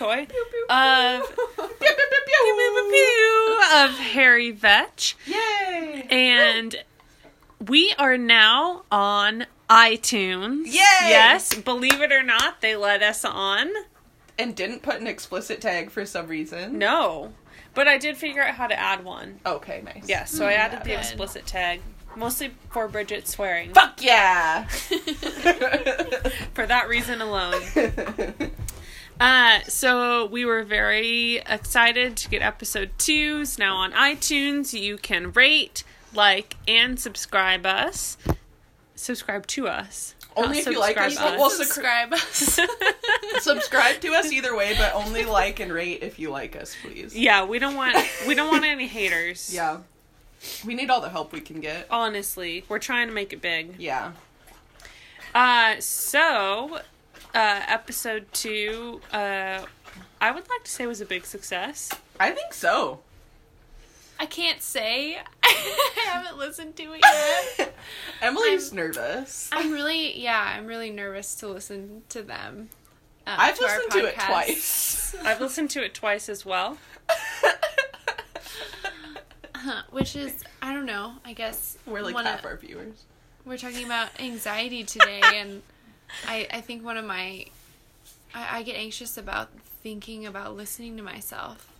toy of Pew, pew, pew, pew. Pew of Harry Vetch, Yay! and we are now on iTunes. Yay! Yes, believe it or not, they let us on. And didn't put an explicit tag for some reason. No, but I did figure out how to add one. Okay, nice. Yes, so I hmm, added the good. explicit tag, mostly for Bridget swearing. Fuck yeah! For that reason alone. Uh, so we were very excited to get episode two. It's now on iTunes. You can rate, like, and subscribe us. Subscribe to us. Only if you like us. subscribe Well, us. subscribe. subscribe us. Subscribe to us either way, but only like and rate if you like us, please. yeah, we don't want we don't want any haters. Yeah. We need all the help we can get. Honestly, we're trying to make it big. Yeah. Uh, so, uh, episode two, uh, I would like to say was a big success. I think so. I can't say. I haven't listened to it yet. Emily's I'm- nervous. I'm really, yeah, I'm really nervous to listen to them. um, I've to listened to it twice. I've listened to it twice as well. Huh, which is, I don't know. I guess We're like one half our viewers. we're talking about anxiety today, and I, I think one of my, I, I get anxious about thinking about listening to myself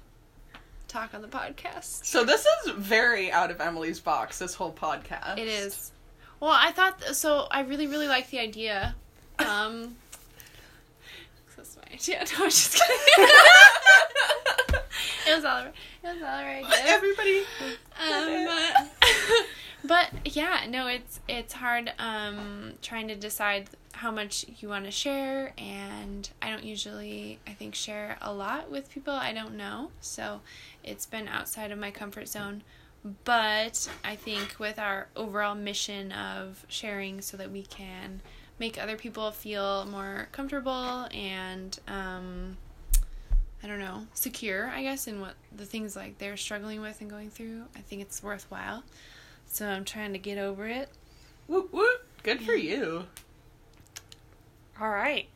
talk on the podcast. So this is very out of Emily's box, this whole podcast. It is. Well, I thought so. I really, really like the idea. Um, that's my idea. No, I'm just kidding. it was all. It was all right. Everybody. Um, but yeah, no, it's it's hard um, trying to decide how much you want to share, and I don't usually, I think, share a lot with people I don't know, so it's been outside of my comfort zone. But I think with our overall mission of sharing, so that we can make other people feel more comfortable and um, I don't know, secure, I guess, in what the things like they're struggling with and going through. I think it's worthwhile. So I'm trying to get over it. Whoop, whoop. Good for you. All right.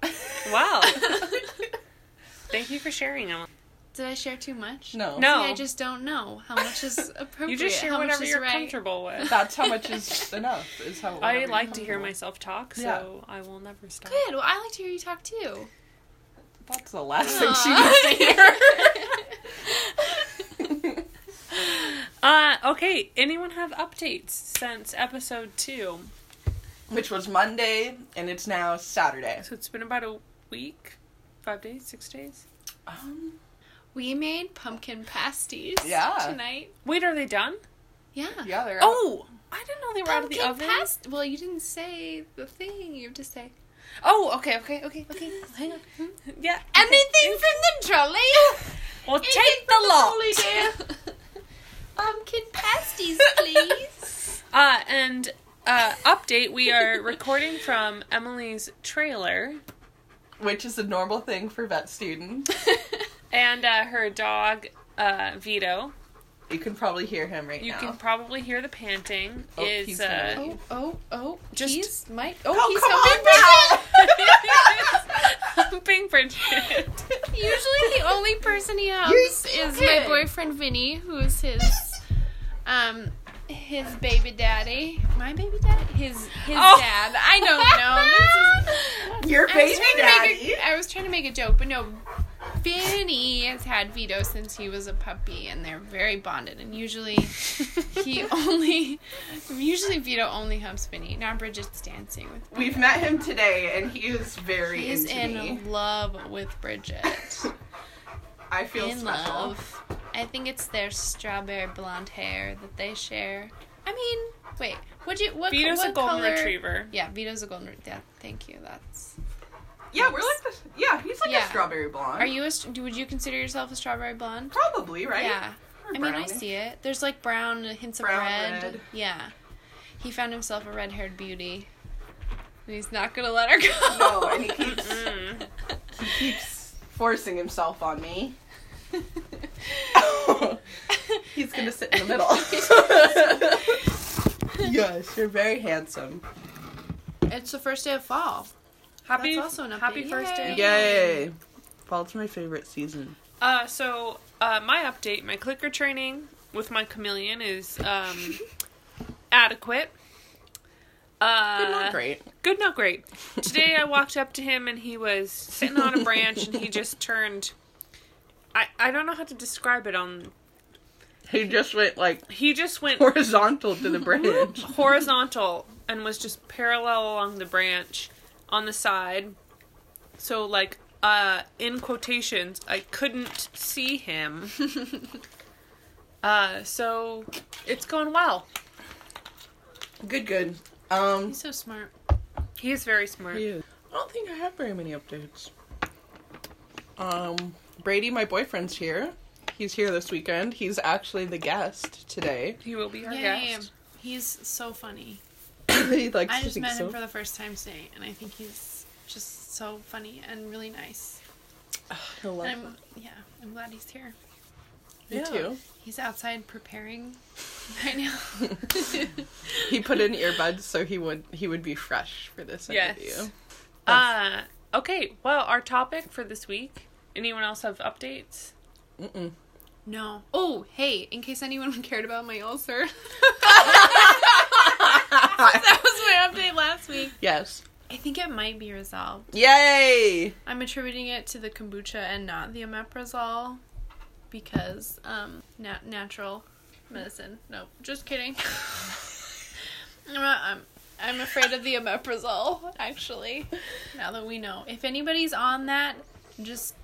Wow. thank you for sharing them. Did I share too much? No. No. See, I just don't know how much is appropriate. You just share how much whatever you're right. comfortable with. That's how much is enough, is how I like to hear myself talk, so Yeah. I will never stop. Good. Well, I like to hear you talk too. That's the last thing Aw. she needs to hear. Uh, okay. Anyone have updates since episode two? Which was Monday, and it's now Saturday. So it's been about a week, five days, six days. Um, We made pumpkin pasties. Yeah. Tonight. Wait, are they done? Yeah. yeah, they're out. Oh, I didn't know they were out of the oven. past. Well, you didn't say the thing. You have to say Oh, okay, okay, okay, okay. Hang on. Yeah. anything from the trolley. Well, take from the lot. trolley. Pumpkin pasties, please. Uh, and uh, update: We are recording from Emily's trailer, Which is a normal thing for vet students. and uh, her dog uh, Vito. You can probably hear him right You now. You can probably hear the panting. Oh, is he's uh, oh, oh, oh. Just- he's Mike. Oh, Oh, he's come helping on humping Bridget. Usually the only person he helps is my okay. Boyfriend Vinny, who's his um his baby daddy. My baby daddy? His his Oh. dad. I don't know. This is Your I was baby to daddy. make a, I was trying to make a joke, but no. Vinny has had Vito since he was a puppy, and they're very bonded. And usually, he only, usually Vito only humps Vinny. Now Bridget's dancing with. Vito. We've met him today, and he is very He's in me. love with Bridget. I feel in special. love. I think it's their strawberry blonde hair that they share. I mean, wait, would you? What? Vito's what a golden color- retriever. Yeah, Vito's a golden. re- Yeah, thank you. That's. Yeah, we're like this. Yeah, he's like Yeah. a strawberry blonde. Are you? A, would you consider yourself a strawberry blonde? Probably right. Yeah. Or I mean, I see it. There's like brown hints of Brown, red. red. Yeah. He found himself a red-haired beauty. And he's not gonna let her go. No, and he keeps he keeps forcing himself on me. He's gonna sit in the middle. yes, you're very handsome. It's the first day of fall. Happy That's also an update. happy first day. Yay! Fall's my favorite season. Uh, so uh, my update, my clicker training with my chameleon is um, adequate. Uh, Good, not great. Good, not great. Today I walked up to him and he was sitting on a branch and he just turned. I I don't know how to describe it. On He just went like he just went horizontal to the branch. horizontal and was just parallel along the branch on the side. So like uh in quotations, I couldn't see him. uh so it's going well. Good, good. Um, He's so smart. He is very smart. he is. I don't think I have very many updates. Um, Brady, my boyfriend's here. He's here this weekend. He's actually the guest today. He will be our Yay. guest. He's so funny. he likes I to just think met so. him for the first time today, and I think he's just so funny and really nice. He'll love And. I'm, yeah, I'm glad he's here. Me Yeah. too. He's outside preparing right now. He put in earbuds so he would he would be fresh for this Yes. interview. Uh okay, well our topic for this week. Anyone else have updates? Mm-mm. no. Oh, hey, in case anyone cared about my ulcer. that was my update last week. Yes. I think it might be resolved. Yay! I'm attributing it to the kombucha and not the omeprazole because um na- natural medicine. No, just kidding. I'm, not, I'm I'm afraid of the omeprazole actually. Now that we know, if anybody's on that, just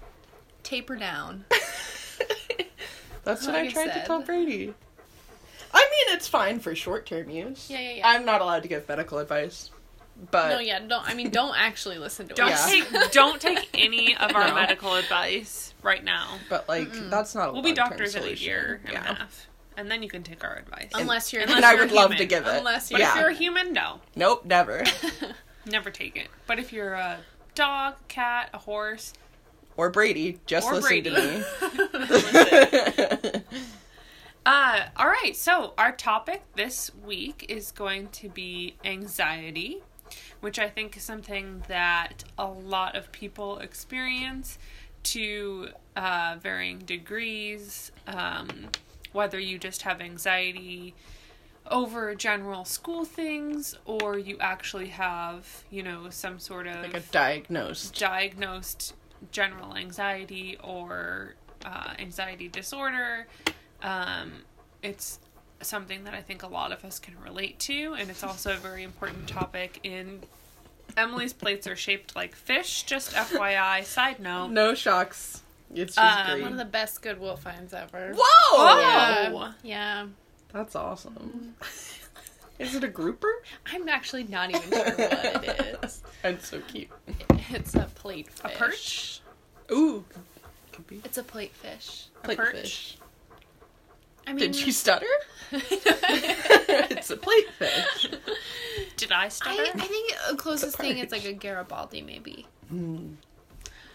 taper down. That's what Like I I tried to said. tell Brady. I mean, it's fine for short term use. Yeah, yeah, yeah. I'm not allowed to give medical advice, but no, yeah, don't. I mean, don't actually listen to Don't it. Take don't take any of our No. medical advice right now. but like that's not. A We'll be long-term doctors in a year and Yeah. a half. And then you can take our advice. Unless you're, Unless and I you're would love to give it. Unless you're if you're a human, no. Nope, never. Never take it. But if you're a dog, cat, a horse, or Brady, just or listen Brady. to me. Uh, all right. So our topic this week is going to be anxiety, which I think is something that a lot of people experience to uh, varying degrees. Um, whether you just have anxiety over general school things, or you actually have, you know, some sort of like a diagnosed. diagnosed general anxiety or uh, anxiety disorder. Um, it's something that I think a lot of us can relate to, and it's also a very important topic in. Emily's plates are shaped like fish, just FYI. Side note. No shocks. It's just Um, great. one of the best Goodwill finds ever. Whoa! Yeah, Oh. yeah. That's awesome. Is it a grouper? I'm actually not even sure what it is. That's so cute. It's a plate A perch? Ooh. Could be. It's a plate fish. Plate perch? fish. I mean, Did you stutter? it's a plate fish. Did I stutter? I, I think the closest thing is like a Garibaldi, maybe. Mm,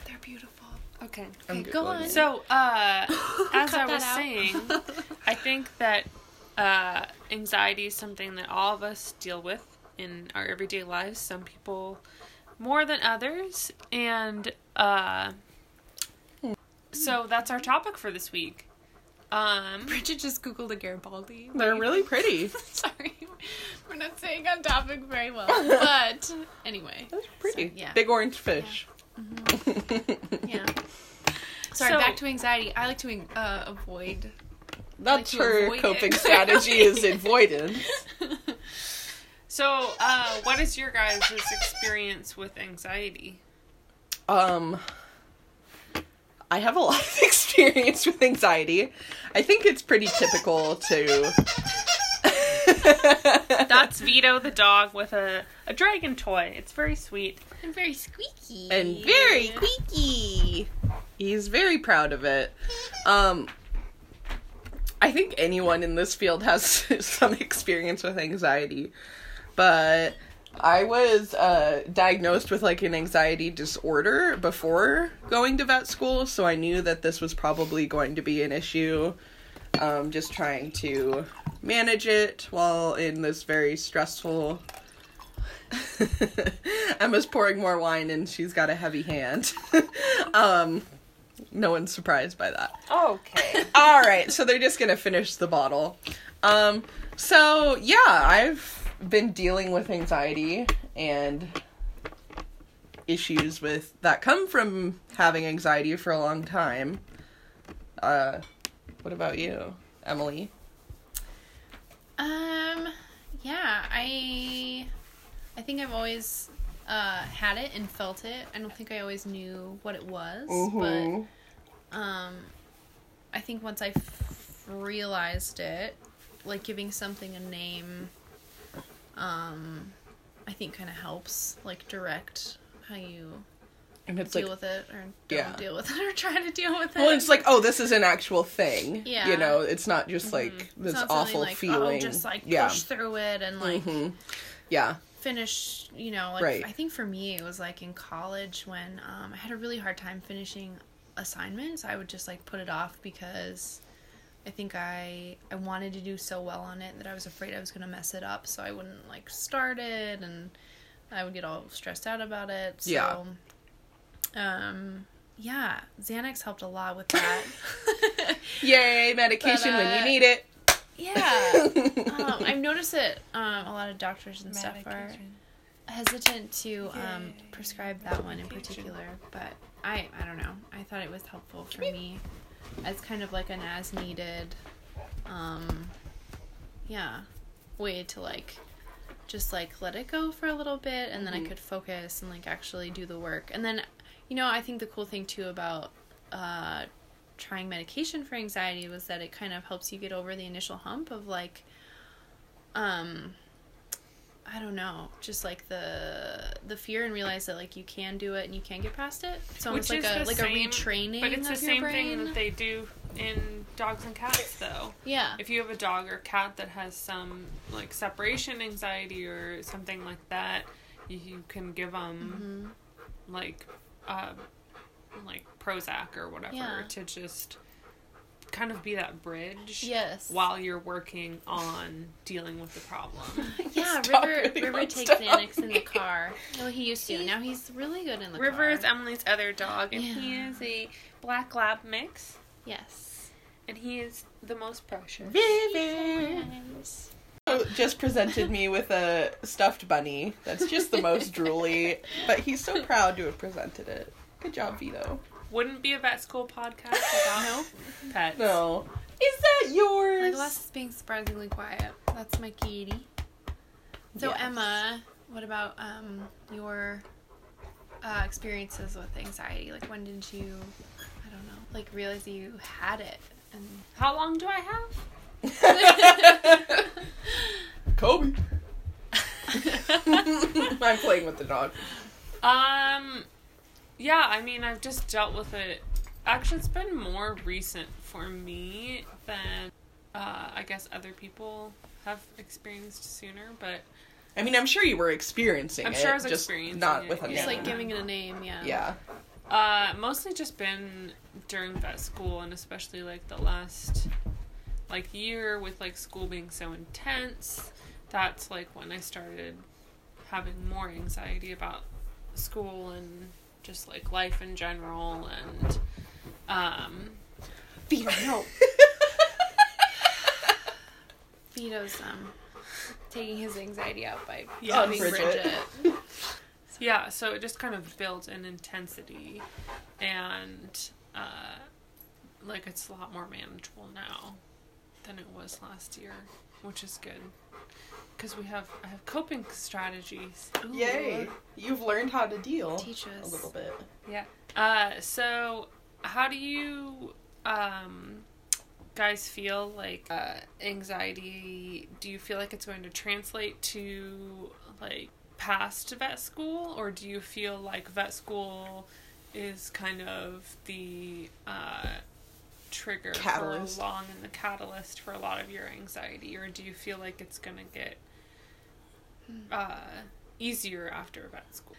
They're beautiful. okay. Okay, go on. So, uh, as I was out. saying, I think that uh, anxiety is something that all of us deal with in our everyday lives. Some people more than others, and uh, so that's our topic for this week. Um, Bridget just googled a Garibaldi. They're really pretty. Sorry, we're not staying on topic very well. But anyway, That's pretty. So, yeah. Big orange fish. yeah. Sorry, So- back to anxiety. I like to uh, avoid. That's to her coping it. strategy is avoidance. so, uh, what is your guys' experience with anxiety? Um, I have a lot of experience with anxiety. I think it's pretty typical to. That's Vito the dog with a, a dragon toy. It's very sweet. I'm very squeaky and very squeaky. He's very proud of it. Um, I think anyone in this field has some experience with anxiety, but I was uh, diagnosed with like an anxiety disorder before going to vet school, so I knew that this was probably going to be an issue. Um, just trying to manage it while in this very stressful Emma's pouring more wine and she's got a heavy hand. um, no one's surprised by that. Okay. All right, so they're just gonna finish the bottle. Um, so yeah, I've been dealing with anxiety and issues with that come from having anxiety for a long time. Uh, what about you, Emily? Um, yeah, I, I think I've always uh, had it and felt it. I don't think I always knew what it was, Mhm. but um, I think once I f- realized it, like giving something a name, um, I think kind of helps, like direct how you and it's deal like, with it or don't Yeah. deal with it or try to deal with it. well, it's like, oh, this is an actual thing. Yeah. you know, it's not just like It's this not awful like, feeling. Oh, just like yeah, push through it and like hmm yeah, finish. You know, like Right. I think for me it was like in college when um, I had a really hard time finishing assignments. I would just like put it off because I think I I wanted to do so well on it that I was afraid I was gonna mess it up, so I wouldn't like start it and I would get all stressed out about it. So, Yeah. Um. Yeah, Xanax helped a lot with that. yay, medication But, when uh, you need it. Yeah. um, I've noticed that um, a lot of doctors and stuff are hesitant to um, prescribe that one in particular, but I I don't know. I thought it was helpful for me as kind of like an as needed, um, yeah, way to like just like let it go for a little bit, and then I could focus and like actually do the work. And then, you know, I think the cool thing too about uh, trying medication for anxiety was that it kind of helps you get over the initial hump of like um I don't know, just like the the fear and realize that like you can do it and you can get past it. It's almost Which like a like same- a retraining But it's the same brain. thing that they do in dogs and cats, though. yeah. If you have a dog or cat that has some like separation anxiety or something like that, you, you can give them Mm-hmm. like uh, like Prozac or whatever Yeah. to just kind of be that bridge. Yes. While you're working on dealing with the problem. Yeah, River really River takes to Xanax in the car. Well, he used to. Now he's really good in the River is. Emily's other dog, and he is a black lab mix, Yes. and he is the most precious. Yes. Oh, just presented me with a stuffed bunny that's just the most drooly, but he's so proud to have presented it. Good job, Vito. Wouldn't be a vet school podcast without pets. No. Is that yours? Legolas is being surprisingly quiet. That's my kitty. So Yes. Emma, what about um your uh, experiences with anxiety? Like when did you, I don't know, like realize that you had it? And How long do I have? Kobe. I'm playing with the dog. Um, yeah, I mean, I've just dealt with it. Actually, it's been more recent for me than uh, I guess other people have experienced sooner. But I mean, I'm sure you were experiencing I'm it. sure I was just experiencing not it, with a yeah. just name. like giving it a name, yeah. Yeah. uh, mostly just been during vet school, and especially like the last like year with like school being so intense. That's like when I started having more anxiety about school and just like life in general and um Vito, no. Vito's um taking his anxiety out by Yeah, Bridget. Bridget. yeah so it just kind of built in intensity and uh like it's a lot more manageable now than it was last year which is good because we have i have coping strategies Ooh. Yay. You've learned how to deal Teach us. a little bit. yeah uh so how do you um guys feel like uh anxiety do you feel like it's going to translate to like past vet school or do you feel like vet school is kind of the uh trigger Catalyst. for long and the catalyst for a lot of your anxiety or do you feel like it's going to get uh easier after vet school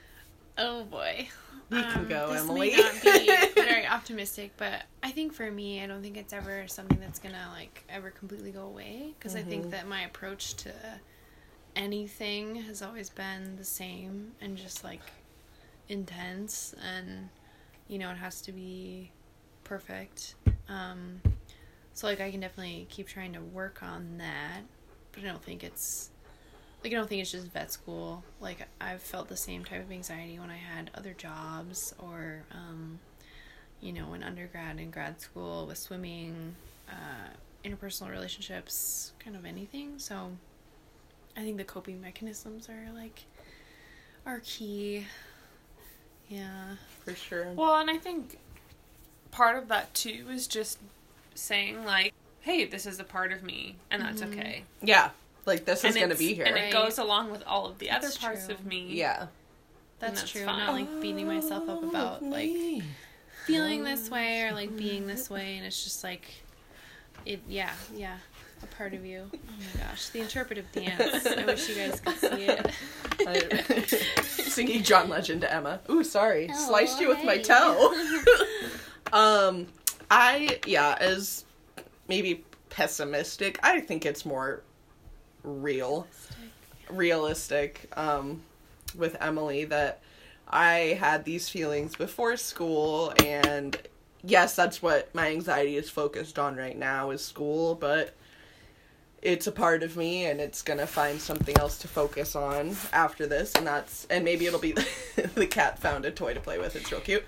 Oh boy. We can Um, go, this Emily. May not be very optimistic, but I think for me, I don't think it's ever something that's gonna like ever completely go away because I Mhm. think that my approach to anything has always been the same and just like intense and you know it has to be perfect um so like i can definitely keep trying to work on that but i don't think it's like i don't think it's just vet school like i've felt the same type of anxiety when i had other jobs or um you know in undergrad and grad school with swimming uh interpersonal relationships kind of anything so i think the coping mechanisms are like are key yeah For sure. Well, and I think part of that too is just saying like, "Hey, this is a part of me, and that's okay." Yeah. Like this is gonna be here. and it goes along with all of the other That's parts true. of me. yeah. that's, that's true fine. not like beating myself up about like feeling this way or like being this way and it's just like it yeah yeah a part of you oh my gosh the interpretive dance i wish you guys could see it Singing John Legend to Emma. Ooh, sorry. Oh, Sliced you with my toe. um, I, yeah, as maybe pessimistic, I think it's more real, realistic, um, with Emily that I had these feelings before school and yes, that's what my anxiety is focused on right now is school, but it's a part of me and it's gonna find something else to focus on after this and that's and maybe it'll be the cat found a toy to play with. It's real cute.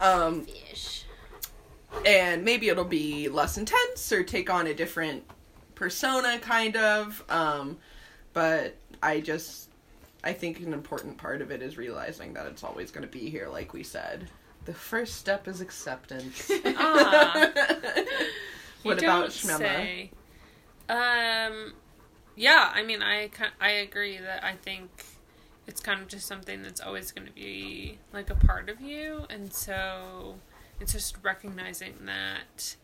Um fish. and maybe it'll be less intense or take on a different persona kind of um but i just i think an important part of it is realizing that it's always going to be here like we said the first step is acceptance Ah. what about don't Shmema? Um, yeah, I mean, I I agree that I think it's kind of just something that's always going to be like a part of you, and so it's just recognizing that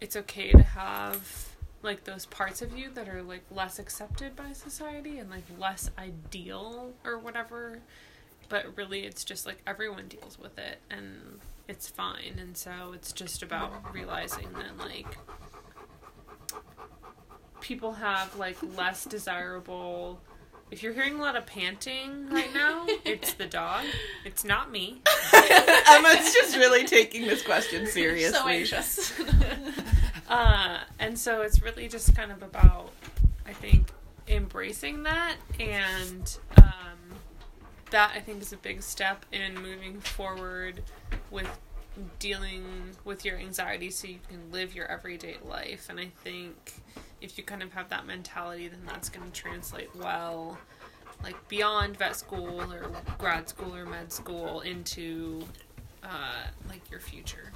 it's okay to have like those parts of you that are like less accepted by society and like less ideal or whatever. But really it's just like everyone deals with it and it's fine. And so it's just about realizing that like people have like less desirable if you're hearing a lot of panting right now it's the dog. It's not me. Emma's just really taking this question seriously. so anxious uh and so it's really just kind of about i think embracing that and um that i think is a big step in moving forward with dealing with your anxiety so you can live your everyday life and i think if you kind of have that mentality then that's going to translate well like beyond vet school or grad school or med school into uh like your future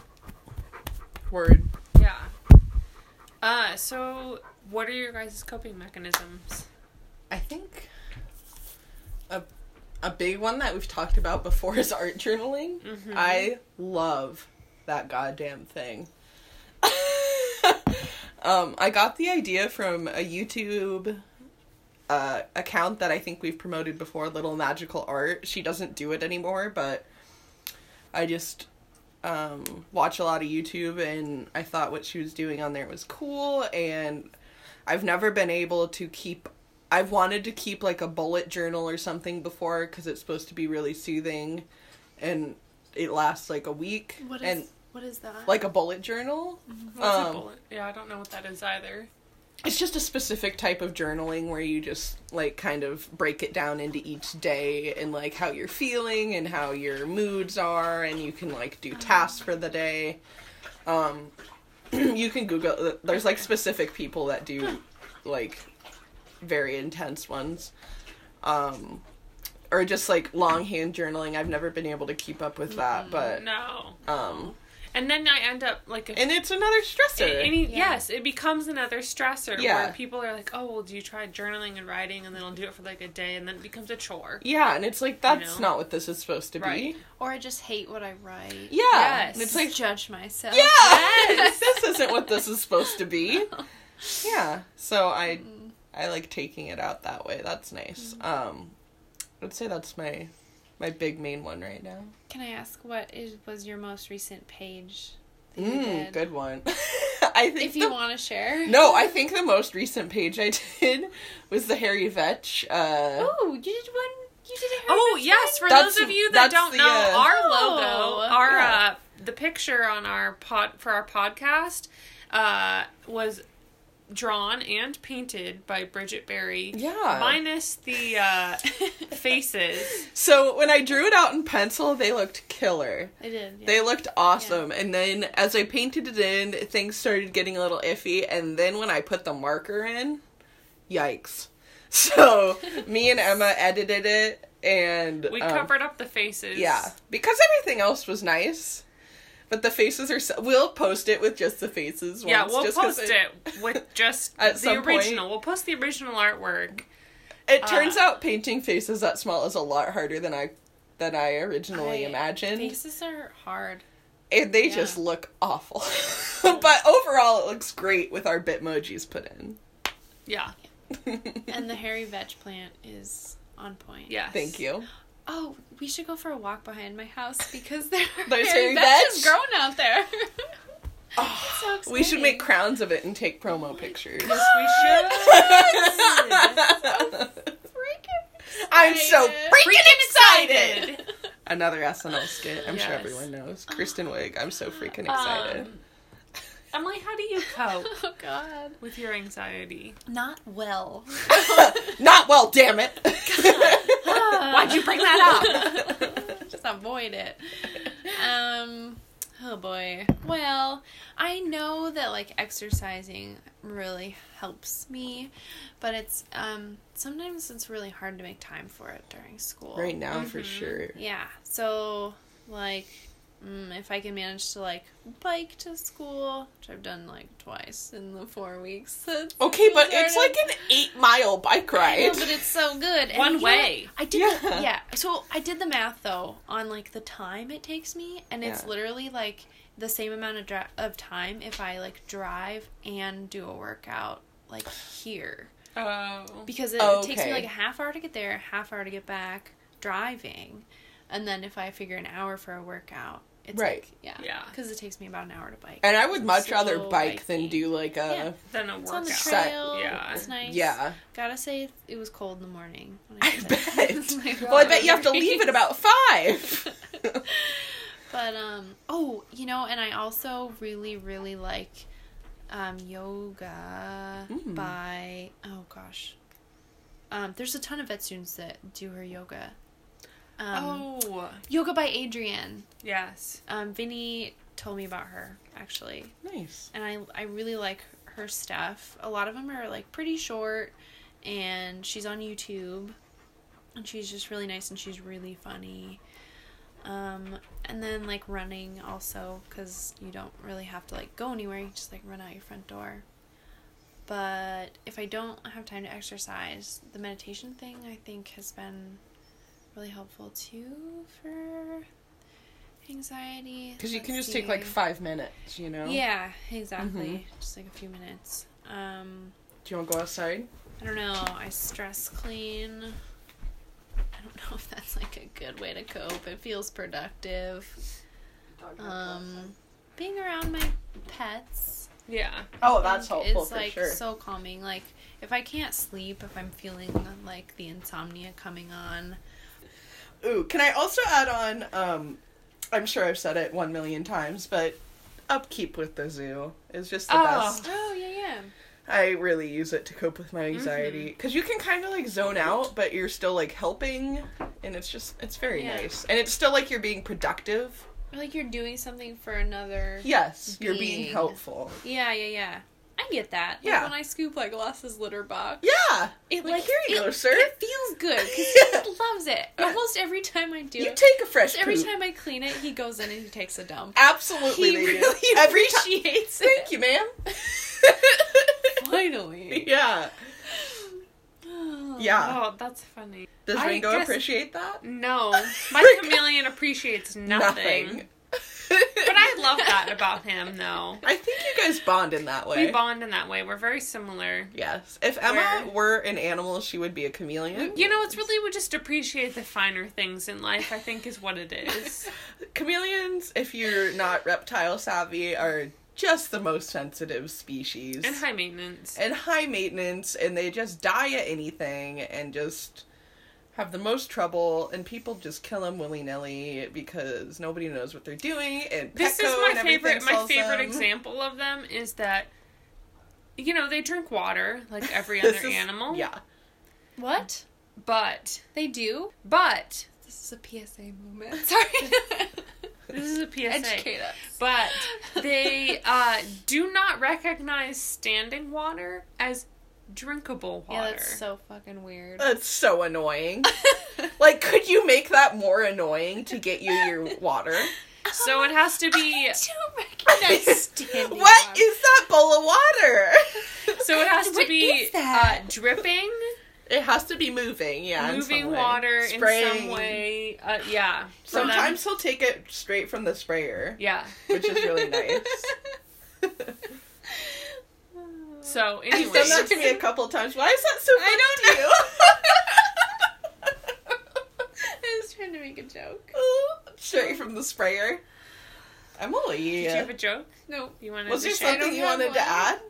Word. yeah. Uh, so what are your guys' coping mechanisms? I think a a big one that we've talked about before is art journaling. Mhm. I love that goddamn thing. um, I got the idea from a YouTube uh, account that I think we've promoted before, Little Magical Art. She doesn't do it anymore, but I just um, watch a lot of YouTube and I thought what she was doing on there was cool and I've never been able to keep I've wanted to keep like a bullet journal or something before cuz it's supposed to be really soothing and it lasts like a week what is and what is that like a bullet journal a Um, bullet? Yeah, I don't know what that is either. It's just a specific type of journaling where you just like kind of break it down into each day and like how you're feeling and how your moods are and you can like do tasks for the day. Um you can google there's like specific people that do like very intense ones. Um or just like longhand journaling. I've never been able to keep up with that but No. um And then I end up like a and it's another stressor any, Yeah. yes, it becomes another stressor Yeah. where people are like, "Oh, well, do you try journaling and writing?" And then I'll do it for like a day, and then it becomes a chore. yeah and it's like that's know? not what this is supposed to be or i just hate what i write Yeah. Yes. And it's like, judge myself yeah, this isn't what this is supposed to be. Yeah. So I I like taking it out that way. That's nice. Um I'd say that's my my big main one right now. can i ask what is was your most recent page that you Mm, did good one. I think if you want to share. No, I think the most recent page I did was the Harry Vetch. Uh, Oh, you did one. You did a Harry Oh Vetch yes, for? That's- those of you that don't the, know, uh, our logo, Oh. our Yeah. uh, the picture on our pod for our podcast uh, was drawn and painted by Bridget Berry. Yeah. minus the uh, faces. so when I drew it out in pencil, they looked killer. I did. Yeah. They looked awesome. And then as I painted it in, things started getting a little iffy. And then when I put the marker in, yikes. So me and Emma edited it and We um, covered up the faces. Yeah, because everything else was nice. But the faces are. So, we'll post it with just the faces. Yeah, once, we'll just 'cause post it with just At the some point. original. We'll post the original artwork. It turns Uh, out painting faces that small is a lot harder than I than I originally I- imagined. Faces are hard. And they yeah. just look awful. but overall, it looks great with our Bitmojis put in. Yeah. And the hairy Vetch plant is on point. Yes. Thank you. Oh, we should go for a walk behind my house because there There's Harry Vetch growing out there. Oh, so we should make crowns of it and take promo pictures. Yes, we should. Freaking I'm so freaking excited. Another SNL skit. I'm sure everyone knows. Kristen Wiig. I'm so freaking excited. Um, Emily, how do you cope Oh God. with your anxiety? Not well. Not well, damn it. Why'd you bring that up? Just avoid it. Um. Oh boy. Well, I know that like exercising really helps me, but it's um sometimes it's really hard to make time for it during school. right now, for Mhm. sure. Yeah. So like mm, if I can manage to like bike to school, which I've done like twice in the 4 weeks. since Okay, but school it's like an eight mile bike ride. know, but it's so good. And One you know way. I did Yeah. the, yeah. So I did the math though on like the time it takes me, and it's Yeah. literally like the same amount of dri- of time if I like drive and do a workout like here Oh. because it, Oh, it takes me like a half hour to get there, half hour to get back driving, and then if I figure an hour for a workout, it's Right. like yeah, Yeah. because it takes me about an hour to bike. and I would much rather Slow bike than do like a. Yeah. Then a It's on the workout. Set. trail. Yeah. It's nice. Yeah. Gotta say, it was cold in the morning. when I did it. Oh bet. Well, I bet you have to leave at about five. But um oh, you know, and I also really really like um yoga Mm. by oh gosh. Um there's a ton of vet students that do her yoga. Um oh. yoga by Adriene. Yes. Um Vinny told me about her actually. nice. And I I really like her stuff. A lot of them are like pretty short and she's on YouTube and she's just really nice and she's really funny. Um, and then like running also because you don't really have to like go anywhere. You just like run out your front door. But if I don't have time to exercise, the meditation thing I think has been really helpful too for anxiety. Because you can Let's just take like five minutes, you know? Yeah, exactly. Just like a few minutes. Um, Do you want to go outside? I don't know. I stress clean. I don't know if that's like a good way to cope. It feels productive. Um, being around my pets. Yeah. oh, I that's think helpful It's for like sure. so calming. Like if I can't sleep, if I'm feeling like the insomnia coming on. Ooh, can I also add on? Um, I'm sure I've said it one million times, but upkeep with the zoo is just the Oh. best. Oh yeah, yeah. I really use it to cope with my anxiety Mm-hmm. because you can kind of like zone out, but you're still like helping, and it's just it's very Yeah. nice, and it's still like you're being productive. Or like you're doing something for another. Yes, you're being Being. helpful. Yeah, yeah, yeah. I get that. Like, Yeah. when I scoop like Lass's litter box. Yeah, It like, like, here you it, go, sir. It feels good because he loves it. Almost every time I do You it, take a fresh every poop. time I clean it, he goes in and he takes a dump. Absolutely, He really Every time. appreciates Thank you, ma'am. Finally. yeah. Yeah. Oh, that's funny. Does Ringo appreciate that? No, my chameleon appreciates nothing. Nothing. But I love that about him, though. I think you guys bond in that way. We bond in that way. We're very similar. Yes. If Emma Where- were an animal, she would be a chameleon. You know, it's really we just appreciate the finer things in life. I think is what it is. Chameleons, if you're not reptile savvy, are just the most sensitive species And high maintenance. and high maintenance and they just die at anything and just have the most trouble and people just kill them willy-nilly because nobody knows what they're doing and this is my favorite my favorite them. example of them is that you know they drink water like every other is- animal yeah What? but They do? but This is a PSA moment. Sorry. this is a PSA Educate us. but they uh, do not recognize standing water as drinkable water. Yeah, that's so fucking weird. that's so annoying. Like could you make that more annoying to get you your water? So it has to be I don't recognize standing What water. is that bowl of water? So it has to What be? Uh, dripping? It has to be moving yeah in moving some way. water in some way uh, yeah. Sometimes he'll take it straight from the sprayer yeah. which is really nice so He's anyway done that to me a couple times. Why is that so funny I to I was trying to make a joke. you? Straight from the sprayer. Emily, did you have a joke No. you wanted was to there share something you wanted to add?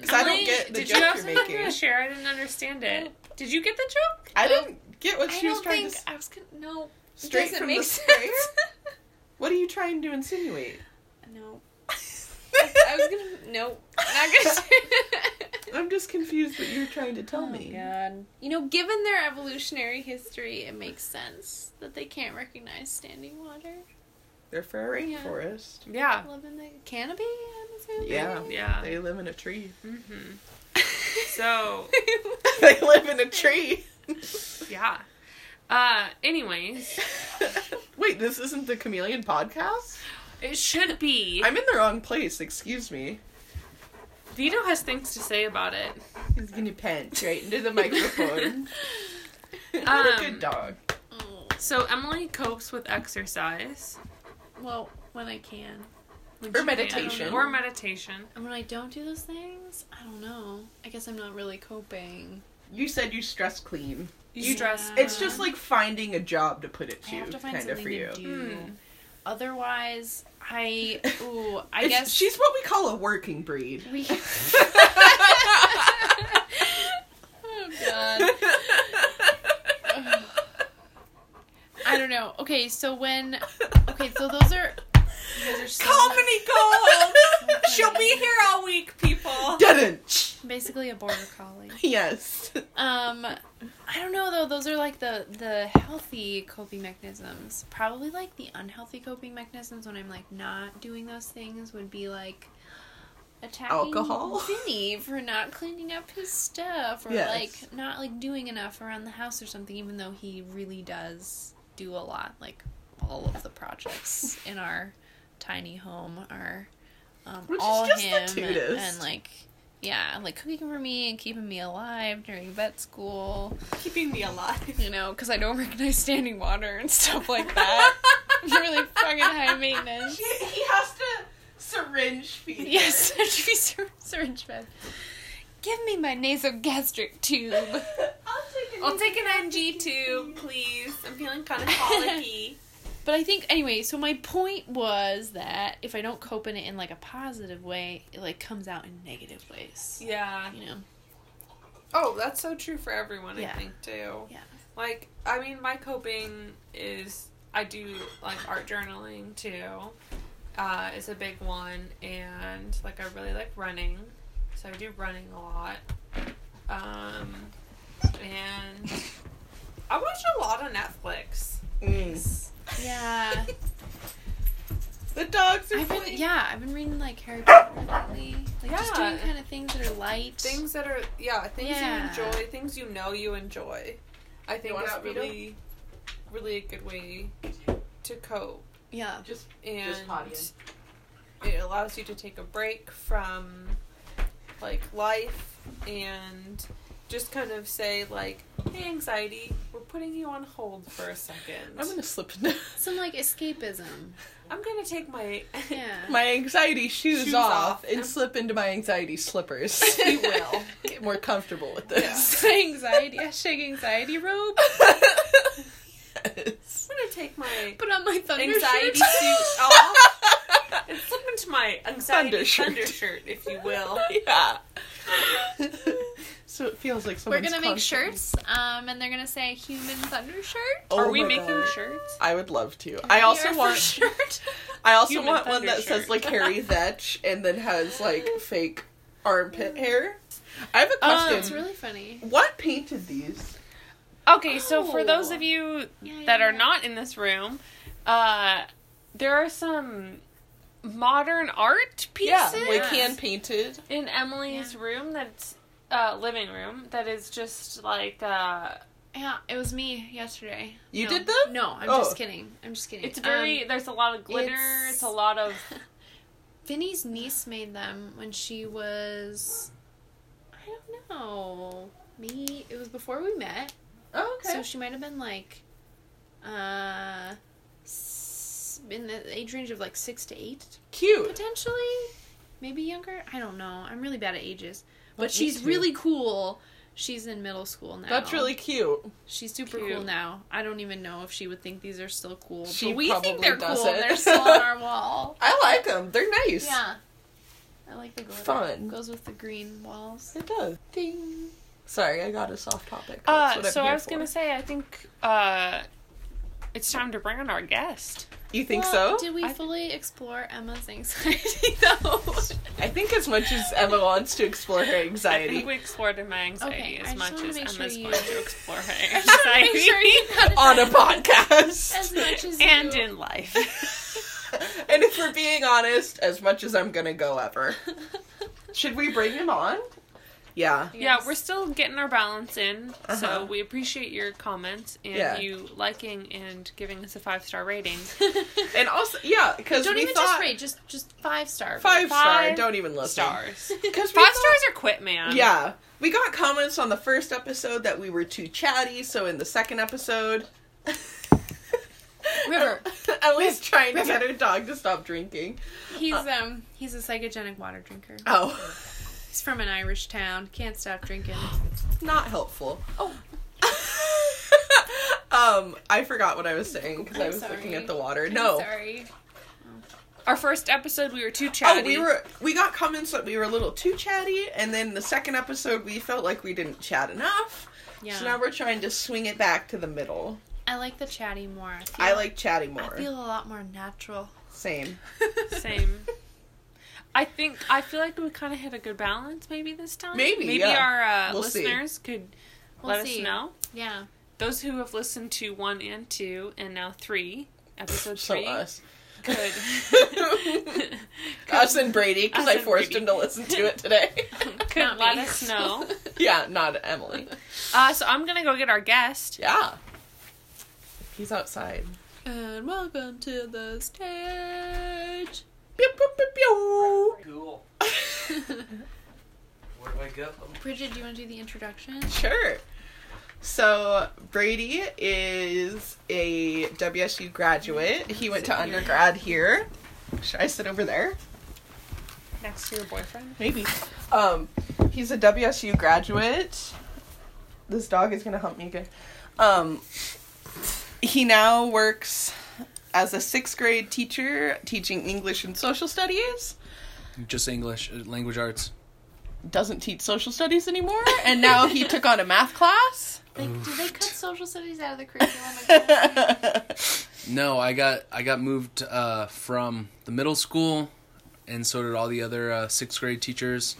Because I don't get the did joke you have you're making. to share i didn't understand it did you get the joke I didn't get what I she was trying think to. I was gonna. No. Straight from make the sense. sprayer. What are you trying to insinuate? No. I was gonna. No. Not gonna say I'm just confused what you're trying to tell Oh, me. God. You know, given their evolutionary history, it makes sense that they can't recognize standing water. They're for a Yeah. rainforest. yeah Live in the canopy, I'm assuming. Yeah. yeah They live in a tree. hmm so they live in a tree. yeah uh anyways Wait, this isn't the Chameleon podcast? It should be I'm in the wrong place, excuse me. vito has things to say about it He's gonna pant right into the microphone. what a Um, good dog. Oh, so emily copes with exercise well, when I can. when Or she can, meditation. or meditation And when I don't do those things, I don't know. I guess I'm not really coping. You said you stress clean. you You- stress It's just like finding a job to put it I to, have to find kind of for you. to do. Hmm. Otherwise, I ooh, I It's- guess she's what we call a working breed. we. oh God. I don't know. Okay, so when okay, so those are those are so Colony Gold! She'll be here all week, people. Didn't. basically a border collie. Yes. Um, I don't know though. Those are like the the healthy coping mechanisms. Probably like the unhealthy coping mechanisms when I'm like not doing those things would be like attacking Alcohol? Vinny for not cleaning up his stuff or Yes. like not like doing enough around the house or something. Even though he really does do a lot, like all of the projects in our tiny home are um, Which is all just the him and, tootest. and like yeah, like cooking for me and keeping me alive during vet school. Keeping me alive. You know, because I don't recognize standing water and stuff like that. Really fucking high maintenance. he has to syringe feed. Yes, be syringe fed. Give me my nasogastric tube. I'll take, I'll take an NG tube, please. I'm feeling kind of colicky. But I think anyway. So my point was that if I don't cope in it in like a positive way, it like comes out in negative ways. yeah. You know. Oh, that's so true for everyone, Yeah. I think, too. Yeah. Like, I mean, my coping is I do like art journaling too. Uh, is a big one, and like I really like running, so I do running a lot. Um, and I watch a lot of Netflix. Mm. Yeah. The dogs are I've been funny. yeah, I've been reading like Harry Potter lately. Like just doing kind of things that are light. Things that are yeah, things Yeah. you enjoy, things you know you enjoy. I think want is out, Vito? really, really a good way to cope. Yeah. Just and Just potty it allows you to take a break from like life and just kind of say like hey anxiety we're putting you on hold for a second I'm gonna slip into Some like escapism. I'm gonna take my Yeah. my anxiety shoes, Shoes off, off. and slip into my anxiety slippers. we will Get more comfortable with this. anxiety. Hashtag anxiety robe. yes. I'm gonna take my Put on my thunder anxiety shirt. suit off and slip into my my anxiety Thundershirt. thunder shirt, if you will. yeah. So it feels like We're someone's gonna make constantly- shirts, um, and they're gonna say "Human Thunder Shirt." Oh Are we my making God. shirts? I would love to. I also Your want. first shirt. I also Human want one thunder that says shirt. like Harry Vetch and then has like fake armpit hair. I have a Uh, question. That's really funny. What painted these? Okay, so for those Oh. of you Yeah, that yeah, are yeah. not in this room, uh, there are some modern art pieces Yeah, pieces like hand painted. in Emily's room that's uh, living room that is just like uh, Yeah, it was me yesterday. You No. did them? No, I'm Oh. just kidding. I'm just kidding. it's very Um, there's a lot of glitter. it's- It's, a lot of Vinny's niece made them when she was. I don't know. Me. It was before we met. Oh, okay. So she might have been like. Uh. In the age range of like six to eight, Cute. potentially. Maybe younger. I don't know. I'm really bad at ages. Well, But she's too. really cool. She's in middle school now. That's really cute. She's super Cute. cool now. I don't even know if she would think these are still cool. She but we think probably they're cool. doesn't. They're still on our wall. I like them. They're nice. Yeah. I like the glitter. Fun. Goes with the green walls. It does. Ding. Sorry, I got us off topic. That's Uh, what I'm so I was gonna say, I think uh, it's time to bring on our guest. You think Well, so? Did we I- fully explore Emma's anxiety though? I think as much as Emma wants to explore her anxiety. I think we explored my anxiety Okay, as much as make sure Emma's you- going to explore her I just make anxiety sure you on a podcast. as much as and you- in life. and if we're being honest, as much as I'm gonna go ever. Should we bring him on? Yeah. Yeah, we're still getting our balance in, Uh-huh. so we appreciate your comments and Yeah. you liking and giving us a five star rating. And also, yeah, because Don't we even thought just rate, just just five star. five star. Five Don't even listen. Stars. Because Five stars are quit, man. Yeah, we got comments on the first episode that we were too chatty. So in the second episode, River. Ellie's trying to get her dog to stop drinking. He's um he's a psychogenic water drinker. Oh, He's from an Irish town. Can't stop drinking. not helpful. Oh. um, I forgot what I was saying because I was sorry. looking at the water. I'm no. sorry. Our first episode, we were too chatty. Oh, we were we got comments that we were a little too chatty, and then the second episode we felt like we didn't chat enough. Yeah. So now we're trying to swing it back to the middle. I like the chatty more. I, feel, I like chatty more. I feel a lot more natural. Same. Same. I think I feel like we kind of hit a good balance maybe this time. Maybe, maybe yeah. our uh, We'll see. listeners could We'll let see. us know. Yeah. Those who have listened to one and two and now three, episode So three, us. could Us and Brady, because I forced Brady. him to listen to it today. could Not let me. us know. yeah, not Emily. Uh, so I'm gonna go get our guest. Yeah. He's outside. And welcome to the stage. Pew, pew, pew, pew. Cool. Where do I go? Bridget, do you want to do the introduction? Sure. So Brady is a WSU graduate. He went to undergrad here. Should I sit over there? Next to your boyfriend. Maybe. Um, he's a WSU graduate. This dog is gonna hump me again. Um, he now works as a sixth grade teacher, teaching English and social studies. Just English, uh, language arts. Doesn't teach social studies anymore, and now he took on a math class. Like, do they cut social studies out of the curriculum? No, I got I got moved uh, from the middle school, and so did all the other uh, sixth grade teachers,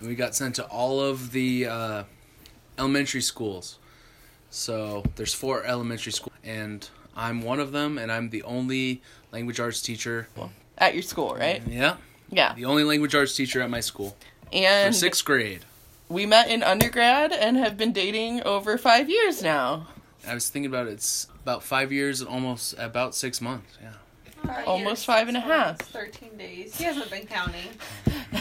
and we got sent to all of the uh, elementary schools. So there's four elementary schools, and I'm one of them, and I'm the only language arts teacher. At your school, right? Yeah, Yeah. the only language arts teacher at my school for And sixth grade. we met in undergrad and have been dating over five years now. I was thinking about it, it's about five years, almost about six months. Yeah. Almost five and a half. Thirteen days. He hasn't been counting.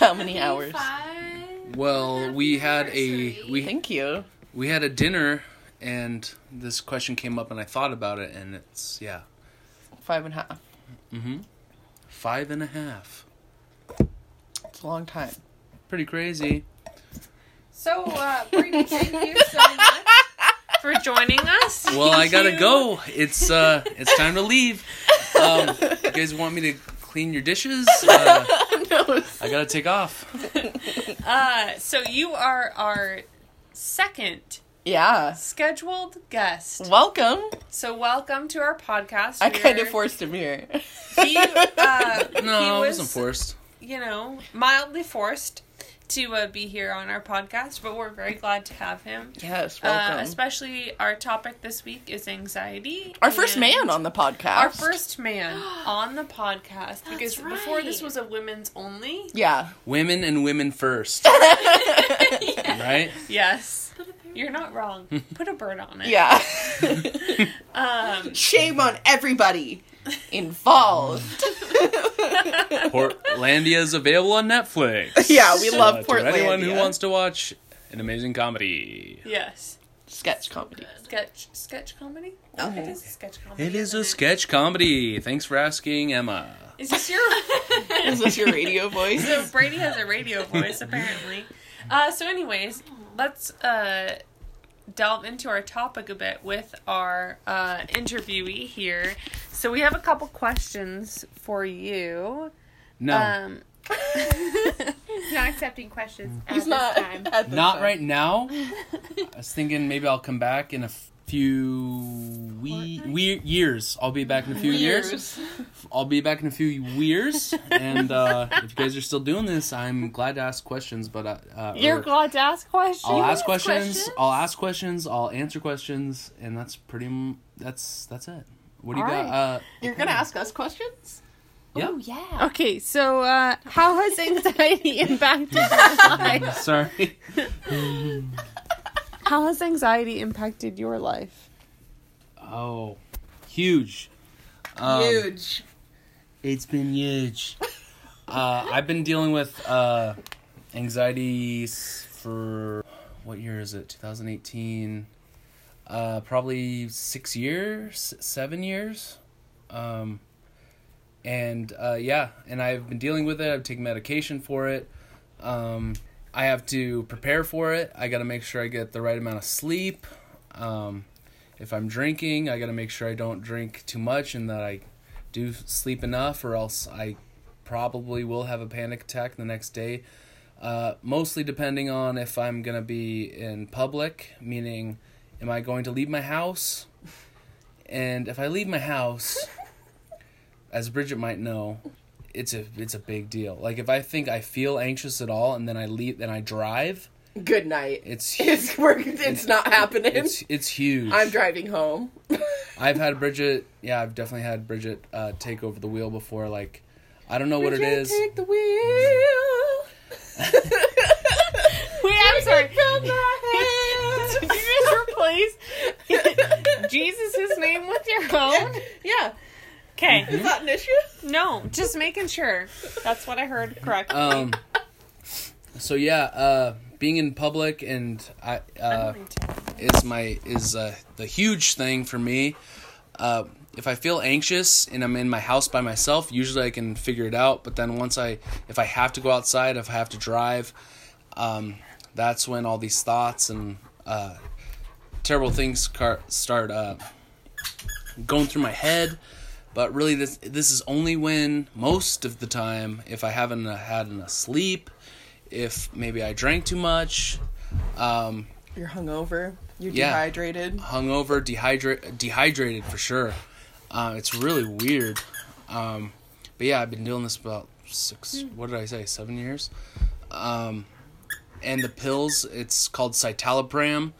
How many hours? Five. Well, we had a we Thank you. we had a dinner, and this question came up, and I thought about it, and it's yeah, Five and a half. mm-hmm, five and a half. It's a long time. Pretty crazy. So, uh, Brady, thank you so much for joining us. Well, I gotta you. go. It's uh, it's time to leave. Um, you guys want me to clean your dishes. Uh, no. I gotta take off. Uh, so you are our second Yeah. scheduled guest. Welcome. So welcome to our podcast. I kind of forced him here. He, uh, No, he it was, wasn't forced. you know, mildly forced to uh, be here on our podcast, but we're very glad to have him. yes, Uh, welcome. especially our topic this week is anxiety. Our first man on the podcast. Our first man on the podcast because That's before this was a women's only. Yeah. Women and women first, right? Yes. You're not wrong. Put a bird on it. Yeah. Um, Shame on everybody involved. Portlandia is available on Netflix. Yeah, we love Uh, to anyone who wants to watch an amazing comedy. yes. Sketch comedy. Sketch sketch comedy? Oh, it is a sketch comedy. It is isn't a sketch comedy. Thanks for asking, Emma. Is this your Is this your radio voice? So Brady has a radio voice apparently. Uh, so anyways, let's uh, delve into our topic a bit with our uh, interviewee here. So we have a couple questions for you. No, Um, He's not accepting questions at He's this not. time. at this not time. right now. I was thinking maybe I'll come back in a few we- we- years. I'll be back in a few years. I'll be back in a few years. And uh, if you guys are still doing this, I'm glad to ask questions. But uh, uh, you're or- glad to ask questions. I'll ask ask questions, questions? I'll ask questions. I'll answer questions, and that's pretty. M- that's that's it. What do you All got? right. Uh, You're gonna ask us questions? yeah. Oh yeah. Okay, so uh, how has anxiety impacted your life? Sorry. How has anxiety impacted your life? Oh, huge. Um, Huge. It's been huge. uh, I've been dealing with uh, anxiety for what year is it? 2018. Uh, probably six years, seven years. Um, and uh, yeah, and I've been dealing with it. I've taken medication for it. Um, I have to prepare for it. I got to make sure I get the right amount of sleep. Um, if I'm drinking, I got to make sure I don't drink too much and that I do sleep enough, or else I probably will have a panic attack the next day. Uh, mostly depending on if I'm gonna be in public, meaning, am I going to leave my house? And if I leave my house, as Bridget might know, it's a it's a big deal. Like if I think I feel anxious at all, and then I leave, then I drive, Good night. it's It's work. It's not happening. it's it's huge. I'm driving home. I've had Bridget. Yeah, I've definitely had Bridget uh, take over the wheel before. Like, I don't know what it is. Bridget. Take the wheel. Wait, I'm sorry. From my Did you just replace Jesus' name with your own? Yeah. Okay. Is that an issue? No, just making sure. That's what I heard correctly. Um. So yeah, uh, being in public and I uh, is my is uh, the huge thing for me. Uh, if I feel anxious and I'm in my house by myself, usually I can figure it out. But then once I, if I have to go outside, if I have to drive, um, that's when all these thoughts and uh, terrible things car- start uh, going through my head. But really, this this is only when most of the time, if I haven't had enough sleep, if maybe I drank too much, um, You're hungover. You're Yeah. dehydrated. hungover, dehydrate, dehydrated for sure. Uh, it's really weird. Um, but yeah, I've been doing this about six. What did I say? Seven years. Um, and the pills, it's called citalopram.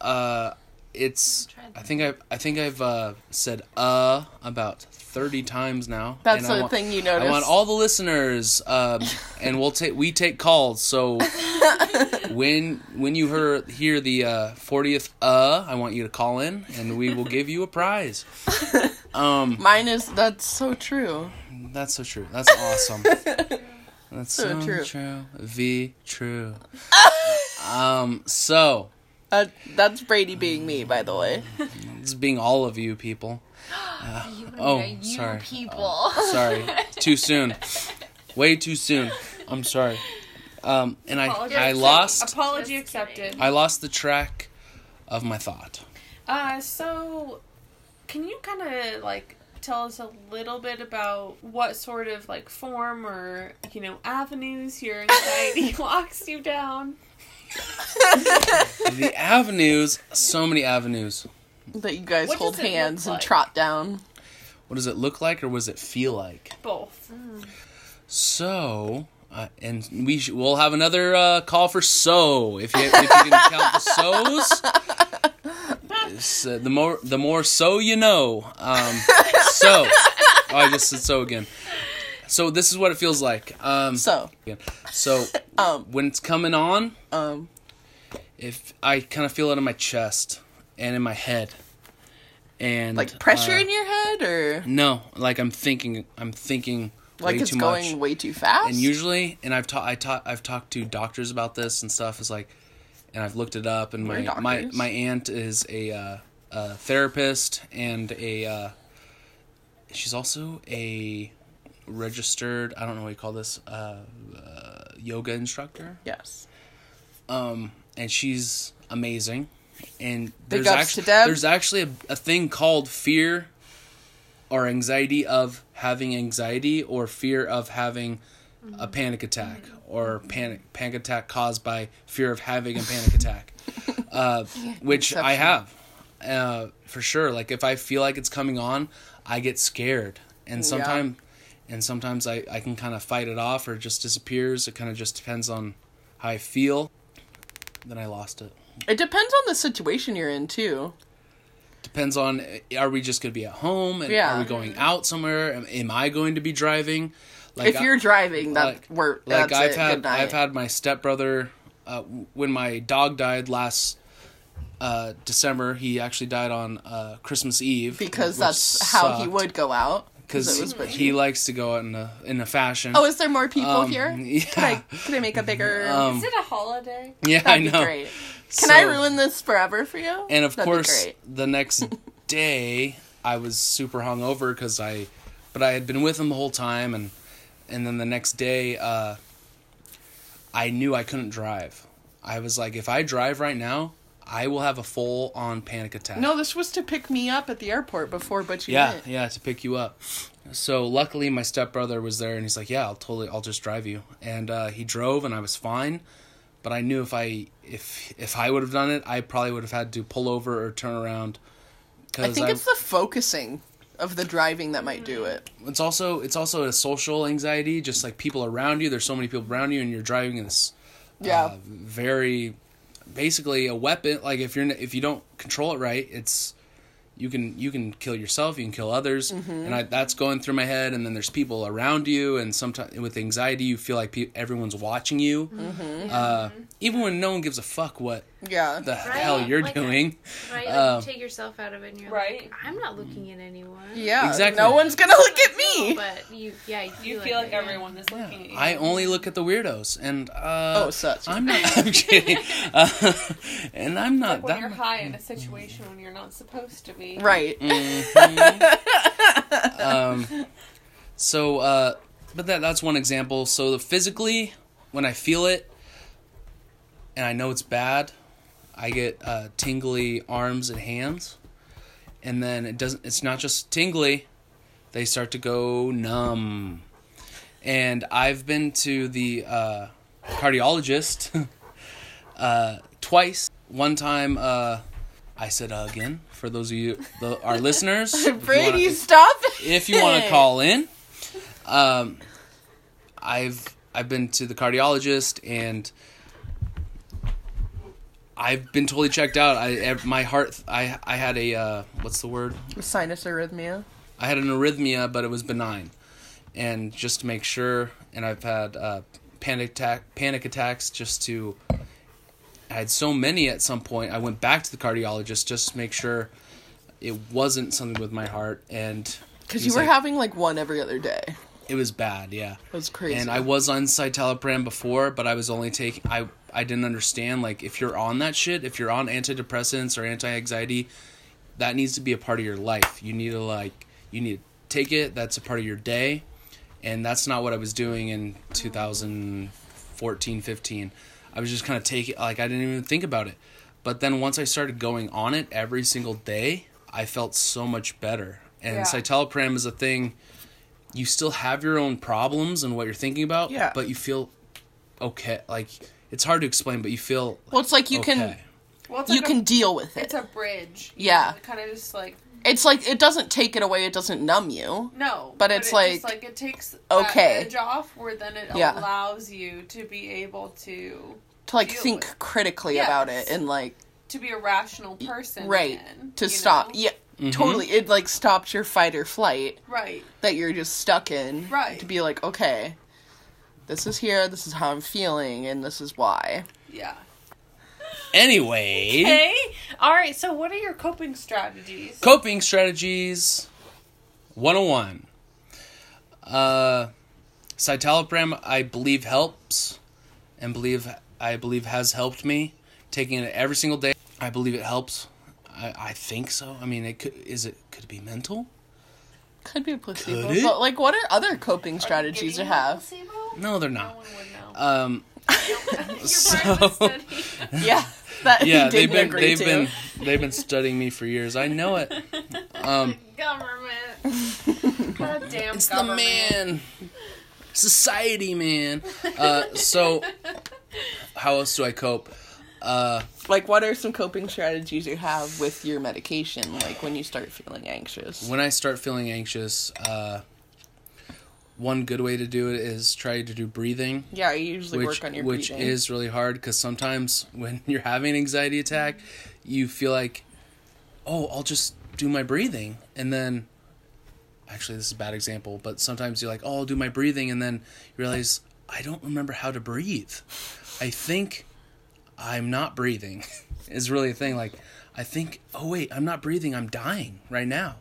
Uh, it's. I think I. I think I've uh, said uh about thirty times now. That's the want- thing you notice. I want all the listeners, um, and we'll take we take calls. So when when you hear hear the uh, 40th uh, I want you to call in, and we will give you a prize. Um, Mine is. That's so true. that's so true. That's awesome. That's So so, true. true. V true. um. So Uh, that's Brady being me, by the way. it's being all of you people. Uh, oh, you sorry. people. Sorry, too soon. Way too soon. I'm sorry. Um, and I I lost Apology accepted. I lost the track of my thought. Uh, so can you kind of like tell us a little bit about what sort of like form or you know avenues your anxiety walks you down? the avenues, so many avenues. That you guys What hold does it look hands and like? trot down. What does it look like, or was it feel like? Both. So, uh, and we sh- we'll have another uh, call for so if you if you can count the so's. It's, uh, the more the more so you know. Um, so, oh, I just said so again. So this is what it feels like. Um, So, so um, when it's coming on, um, if I kind of feel it in my chest and in my head, and like pressure uh, in your head, or No, like I'm thinking. I'm thinking like way it's too going much. way too fast. and usually and i've taught i taught i've talked to doctors about this and stuff is like and i've looked it up and my We're my doctors. my aunt is a uh, a therapist and a uh, she's also a registered i don't know what you call this uh, uh, yoga instructor. Yes, um and she's amazing. And there's actually there's actually a, a thing called fear or anxiety of having anxiety or fear of having a panic attack or panic panic attack caused by fear of having a panic attack. Uh, which i have uh, for sure. Like if i feel like it's coming on i get scared. And sometimes and sometimes I, I can kind of fight it off or it just disappears it kind of just depends on how i feel then i lost it it depends on the situation you're in too. depends on are we just going to be at home and Yeah. are we going out somewhere am, am i going to be driving like if you're driving, that like- we're like i've it. had Good night. i've had my stepbrother uh, when my dog died last uh, december he actually died on uh, christmas eve because that's how he would go out. Because it was he likes to go out in a in a fashion Oh, is there more people Um, here? yeah. Can I can I make a bigger? Um, Is it a holiday? yeah That'd i be know great. Can I ruin this forever for you? and of That'd course the next day i was super hungover because i but i had been with him the whole time and and then the next day uh i knew i couldn't drive i was like if i drive right now i will have a full on panic attack No, this was to pick me up at the airport before Butchie yeah went. yeah to pick you up so luckily my stepbrother was there and he's like yeah i'll totally i'll just drive you and uh he drove and i was fine but i knew if i if if i would have done it i probably would have had to pull over or turn around I think it's the focusing of the driving that might do it. it's also it's also a social anxiety just like people around you there's so many people around you and you're driving in this Yeah. uh, very basically a weapon like if you're if you don't control it right it's you can you can kill yourself you can kill others Mm-hmm. and I, that's going through my head and then there's people around you and sometimes with anxiety you feel like pe- everyone's watching you Mm-hmm. uh, even when no one gives a fuck what Yeah. the hell you're Like, doing Right? Like Um, you take yourself out of it and you're Right. like, I'm not looking at anyone. yeah. Exactly. No one's gonna look at me. But you, yeah, you feel, You feel like it, yeah. everyone is looking at you. I only look at the weirdos, and uh, Oh, such. I'm not. I'm kidding, uh, and I'm not like when that. you're high in a situation when you're not supposed to be. Right. um, so, uh, but that that's one example. So, the physically, when I feel it, and I know it's bad, I get uh, tingly arms and hands, and then it doesn't. It's not just tingly; they start to go numb. And I've been to the uh, cardiologist uh, twice. One time, uh, I said uh, again for those of you, the, our listeners. if you wanna- Brady, stop if you want to call in um i've i've been to the cardiologist and i've been totally checked out i my heart i i had a uh what's the word Sinus arrhythmia. i had an arrhythmia but it was benign and just to make sure and i've had uh panic attack panic attacks just to i had so many at some point i went back to the cardiologist just to make sure it wasn't something with my heart and Because you were like- having like one every other day. It it was bad yeah was crazy. and I was on citalopram before, but I was only taking I I didn't understand like if you're on that shit, if you're on antidepressants or anti-anxiety, that needs to be a part of your life. You need to like you need to take it. That's a part of your day, and that's not what I was doing in 2014, 15. I was just kind of taking like I didn't even think about it. But then once I started going on it every single day, I felt so much better. and Yeah. citalopram is a thing. You still have your own problems and what you're thinking about, Yeah. but you feel okay. Like it's hard to explain, but you feel Well, it's like you okay. can Well, it's you like can deal with it. it's a bridge. Yeah. kind of just like It's like it doesn't take it away. It doesn't numb you. no, But it's it like- just, like it takes Okay. that edge off, where then it Yeah. allows you to be able to To like Deal think with- critically Yes. about it and like to be a rational person. right again, to stop. know? Yeah, Mhm. totally. It like stops your fight or flight Right. that you're just stuck in. Right. To be like, okay, this is here. This is how I'm feeling, and this is why. Yeah. Anyway, Okay. All right. So, what are your coping strategies? coping strategies 101. Uh, citalopram, I believe helps, and believe I believe has helped me. Taking it every single day, I believe it helps. I, I think so. I mean, it could is it could it be mental? Could be a placebo, Could it? but like, what are other coping strategies you have? No, they're No not. one would know. Um, Your so- brain was steady. Yeah, that yeah, he they've been agree they've to. been they've been studying me for years. I know it. Um, Government. God damn It's the man. Society, man. Uh, so, how else do I cope? Uh, Like, what are some coping strategies you have with your medication? Like when you start feeling anxious. when I start feeling anxious, uh, one good way to do it is try to do breathing, yeah, I usually which work on your which breathing. is really hard because sometimes when you're having an anxiety attack, you feel like, oh, I'll just do my breathing, and then. Actually, this is a bad example, but sometimes you're like, "Oh, I'll do my breathing," and then you realize I don't remember how to breathe. I think I'm not breathing is really a thing. Like, I think, oh wait, I'm not breathing. I'm dying right now.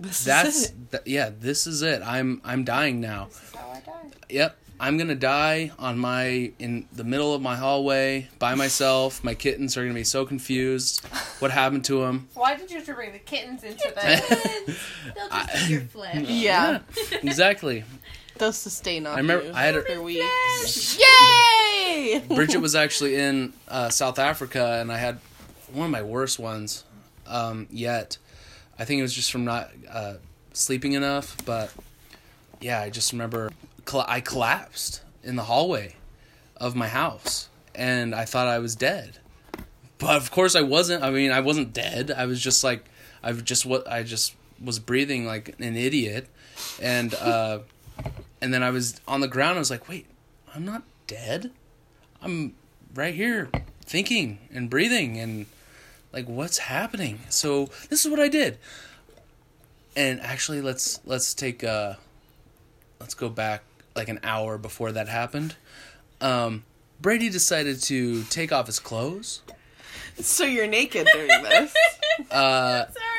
This is That's it. th- yeah. This is it. I'm I'm dying now. This is how I died. Yep. I'm gonna die on my in the middle of my hallway by myself. My kittens are gonna be so confused. What happened to them? Why did you have to bring the kittens into this? They'll just eat your flesh. yeah, exactly. They'll sustain off I remember you I had a, for weeks. Yay! Bridget was actually in uh, South Africa, and I had one of my worst ones um, yet. I think it was just from not uh, sleeping enough, but yeah, I just remember colla- I collapsed in the hallway of my house, and I thought I was dead. But of course, I wasn't. I mean, I wasn't dead. I was just like, I just what I just was breathing like an idiot, and uh, and then I was on the ground. I was like, wait, I'm not dead. I'm right here thinking and breathing and like what's happening. So this is what I did. And actually let's let's take uh let's go back like an hour before that happened. Um Brady decided to take off his clothes. So you're naked during this. Uh Sorry, I'm laughing.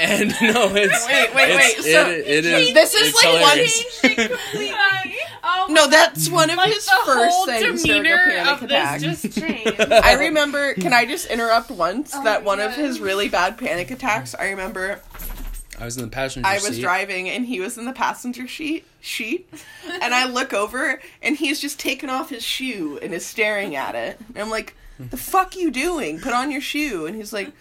And no, it's Wait, wait, it's- wait, so it, it is this is it's like one- hilarious. oh, No, that's one of like his the first whole things during a demeanor panic of attack. this just changed. I remember. Can I just interrupt once? Oh that my one of his really bad panic attacks. I remember I was in the passenger I was seat. driving and he was in the passenger sheet sheet, and I look over and he's just taken off his shoe and is staring at it. And I'm like, "The fuck you doing? Put on your shoe." And he's like,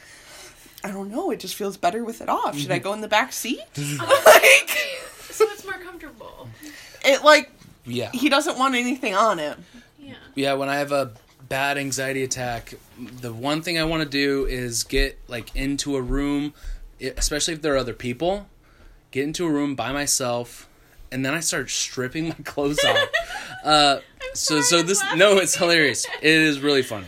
"I don't know. It just feels better with it off. Should I go in the back seat?" like So it's more comfortable. it like Yeah. he doesn't want anything on it. Yeah. Yeah, when I have a bad anxiety attack, the one thing I want to do is get like into a room, especially if there are other people. Get into a room by myself, and then I start stripping my clothes off. Uh, so so this no, it's hilarious. It is really funny.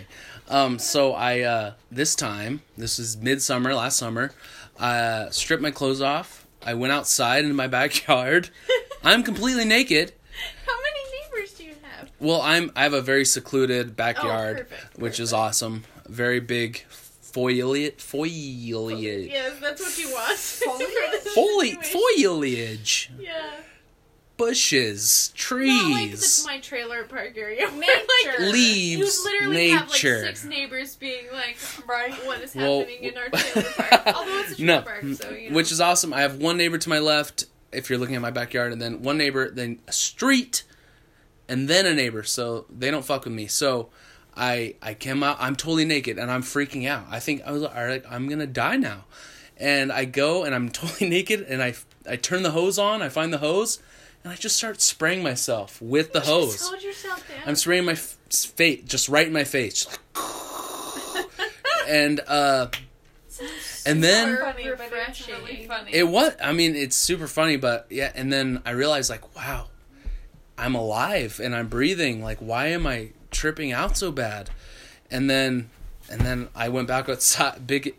Um, so I uh, this time this is midsummer last summer. Uh, stripped my clothes off. I went outside into my backyard. I'm completely naked. How many neighbors do you have? Well, I'm I have a very secluded backyard, Oh, perfect, which is awesome. Very big foliage, foliage, Yes, that's what you want. Foli- foliage, Yeah. Bushes, Not like trees. the, my trailer park area. where, Nature. like, Leaves, You literally have like nature. six neighbors being like, right, what is Well, happening in our trailer park? Although it's a trailer no, park, so you know. which is awesome. I have one neighbor to my left. If you're looking at my backyard, and then one neighbor, then a street, and then a neighbor. So they don't fuck with me. So I I came out. I'm totally naked, and I'm freaking out. I think I was like, all right, I'm gonna die now. and I go and I'm totally naked and I I turn the hose on. I find the hose and I just start spraying myself with the hose. Hold yourself down. I'm spraying my f- face just right in my face. and uh and then funny, refreshing. really funny. it was I mean it's super funny but yeah and then I realized like wow I'm alive and I'm breathing like why am I tripping out so bad and then and then I went back outside big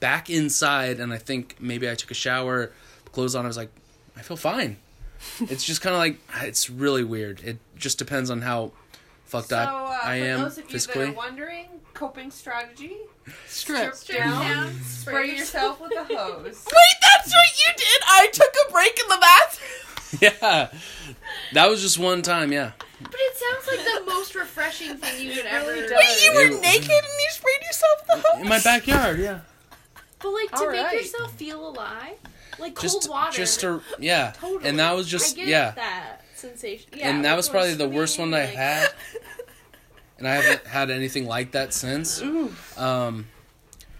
back inside and I think maybe I took a shower clothes on I was like I feel fine it's just kind of like it's really weird it just depends on how fucked so, up uh, I for am those of you physically that are wondering, coping strategy: Strip. strip down, spray yourself with a hose. Wait, that's what you did. I took a break in the bathroom. yeah that was just one time yeah But it sounds like the most refreshing thing you could ever. really do. Wait, you were Ew. naked and you sprayed yourself the hose in my backyard yeah But like to All make right. yourself feel alive, like cold just water. just to yeah Totally. and that was I just get yeah that sensation. Yeah, and that was probably the worst one swimming, I had, and I haven't had anything like that since. Ooh. Um,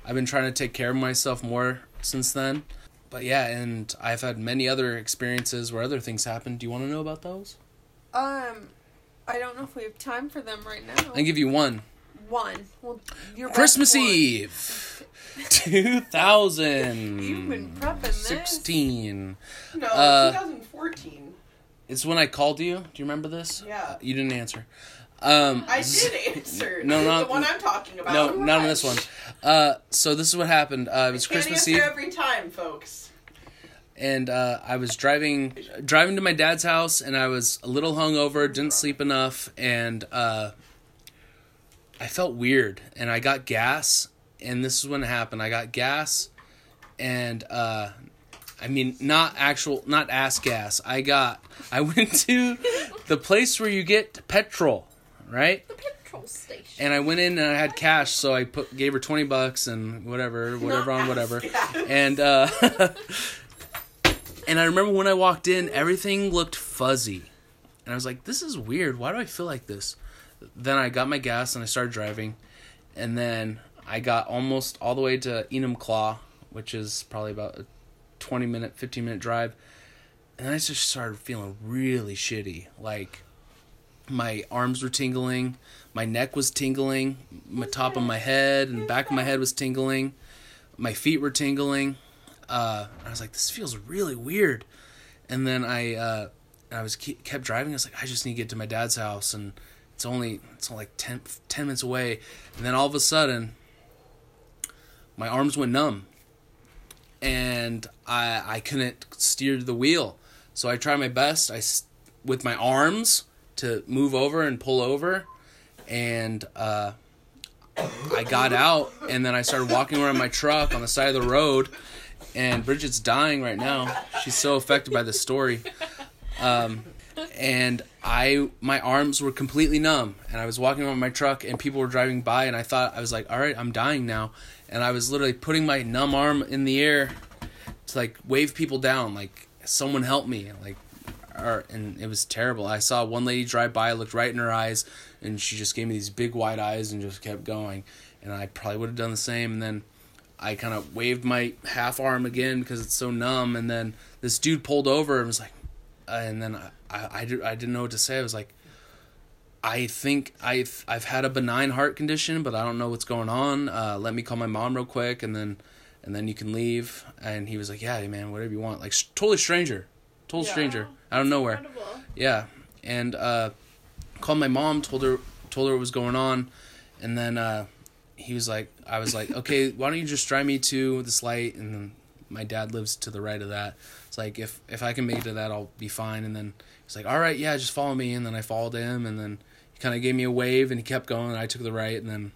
I've been trying to take care of myself more since then, but yeah, and I've had many other experiences where other things happened. Do you want to know about those? Um, I don't know if we have time for them right now. I can give you one. One. Well, your Christmas one. Eve, two thousand You've been prepping this. sixteen. No, Uh, 2014. It's when I called you. Do you remember this? Yeah. You didn't answer. Um, I did answer. No, not- the one I'm talking about. No, not on this one. Uh, so this is what happened. Uh, it was Christmas Eve, every time, folks. and uh, I was driving driving to my dad's house, and I was a little hungover, didn't sleep enough, and uh, I felt weird, and I got gas, and this is when it happened. I got gas, and uh, I mean not actual, not ass gas. I got. I went to the place where you get petrol, right? The petrol station. and I went in and I had cash, so I put gave her twenty bucks and whatever, whatever on whatever, and uh, and I remember when I walked in, everything looked fuzzy, and I was like, "This is weird. Why do I feel like this?" Then I got my gas and I started driving, and then I got almost all the way to Enumclaw, which is probably about a twenty minute, fifteen minute drive, and I just started feeling really shitty, like my arms were tingling, my neck was tingling, my top of my head and back of my head was tingling, my feet were tingling. Uh, I was like, this feels really weird. And then I, uh, I was ke- kept driving. I was like, I just need to get to my dad's house, and it's only it's only like 10, 10 minutes away. And then all of a sudden, my arms went numb, and I I couldn't steer the wheel. So I tried my best. I with my arms to move over and pull over, and uh, I got out, and then I started walking around my truck on the side of the road. And Bridget's dying right now. She's so affected by this story. Um, and I, my arms were completely numb, and I was walking around my truck, and people were driving by, and I thought I was like, "All right, I'm dying now," and I was literally putting my numb arm in the air to like wave people down, like someone help me, like or, and it was terrible. I saw one lady drive by, I looked right in her eyes, and she just gave me these big wide eyes and just kept going. And I probably would have done the same. And then I kind of waved my half arm again because it's so numb. And then this dude pulled over and was like, and then I, I, I, did, I didn't know what to say. I was like, I think I've I've had a benign heart condition, but I don't know what's going on. Uh, let me call my mom real quick, and then and then you can leave. And he was like, Yeah, man, whatever you want. Like totally stranger, total Yeah. stranger out of nowhere. Incredible. Yeah, and uh, called my mom, told her told her what was going on, and then uh, he was like, I was like, okay, why don't you just drive me to this light? And then my dad lives to the right of that. It's like if if I can make it to that, I'll be fine. And then he's like, all right, yeah, just follow me. And then I followed him, and then he kind of gave me a wave, and he kept going. And I took the right, and then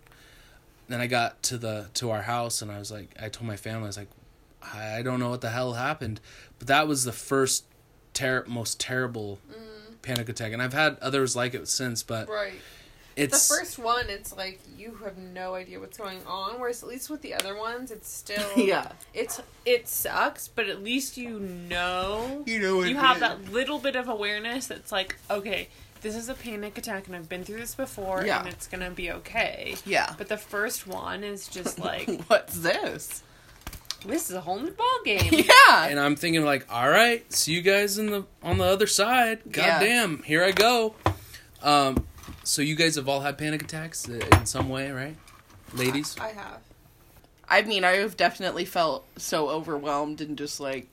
then I got to the to our house, and I was like, I told my family, I was like, I don't know what the hell happened, but that was the first ter- most terrible mm. panic attack, and I've had others like it since, but Right. It's the first one, it's like you have no idea what's going on. Whereas at least with the other ones, it's still Yeah. It's it sucks, but at least you know You know you have that little bit of awareness that's like, okay, this is a panic attack, and I've been through this before, Yeah. and it's gonna be okay. Yeah. But the first one is just like, What's this? This is a whole new ball game. Yeah. and I'm thinking like, all right, see you guys in the on the other side. God Yeah. damn, here I go. Um, so you guys have all had panic attacks uh, in some way, right, ladies? I have. I mean, I've definitely felt so overwhelmed and just like,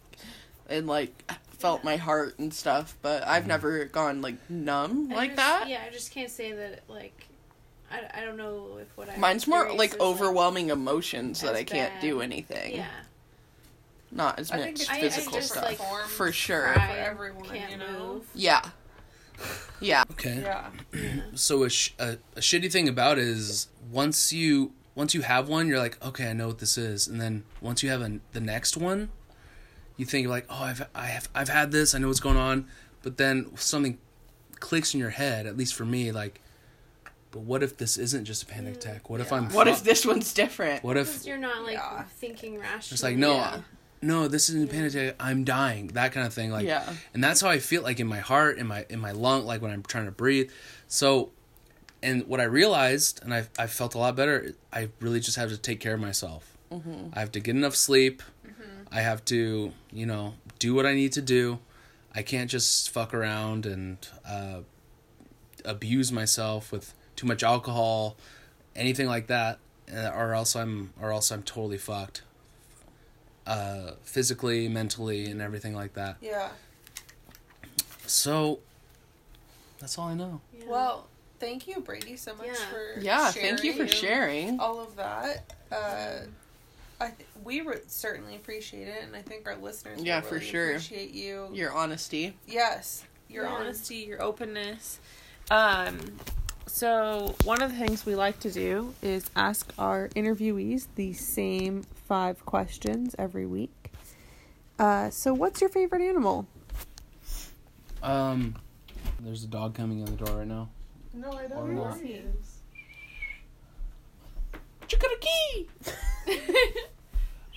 and like felt my heart and stuff, but I've mm-hmm. never gone like numb I like just- that. Yeah, I just can't say that like I, I don't know if what I Mine's more like is, overwhelming emotions that I can't bad. do anything. Yeah. Not as I much think it's I- I physical just, stuff. like, for sure. For everyone, can't you know? move. Yeah. Yeah. Okay. Yeah. So a, sh- a a shitty thing about it is once you once you have one, you're like, okay, I know what this is, and then once you have an, the next one, you think like, oh, I've I have I've had this, I know what's going on, but then something clicks in your head. At least for me, like, but what if this isn't just a panic mm, attack? What if I'm What if this one's different? what if you're not like Yeah. thinking rationally. it's like no, Yeah. No, this isn't a panic attack. I'm dying. That kind of thing. Like, Yeah. and that's how I feel like in my heart, in my in my lung, like when I'm trying to breathe. So, and what I realized, and I I felt a lot better. I really just have to take care of myself. I have to get enough sleep. I have to, you know, do what I need to do. I can't just fuck around and uh, abuse myself with too much alcohol, anything like that, uh, or else I'm or else I'm totally fucked. Uh, physically, mentally, and everything like that. Yeah. So that's all I know. Yeah. Well, thank you, Brady, so much Yeah. for Yeah, thank you for sharing sharing. all of that. Uh, I th- we would certainly appreciate it, and I think our listeners Yeah, will for sure. appreciate you. Your honesty. yes, your Yeah. honesty, your openness. Um, so one of the things we like to do is ask our interviewees the same five questions every week. Uh, so what's your favorite animal? Um, there's a dog coming in the door right now. No, I don't. Or not. Chickadee!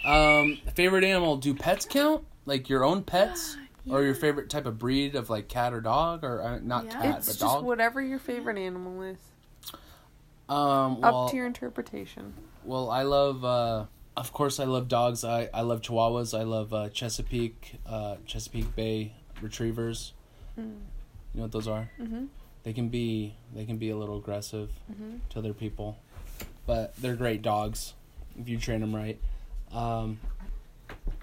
Um, favorite animal? Do pets count? Like your own pets, or your favorite type of breed of like cat or dog, or uh, not Yeah. cat it's but just dog? whatever your favorite animal is. um, well, Up to your interpretation. well, I love. Uh, of course, I love dogs. I I love Chihuahuas. I love uh, Chesapeake uh, Chesapeake Bay Retrievers. Mm. You know what those are? Mm-hmm. They can be they can be a little aggressive Mhm. to other people, but they're great dogs if you train them right. Um,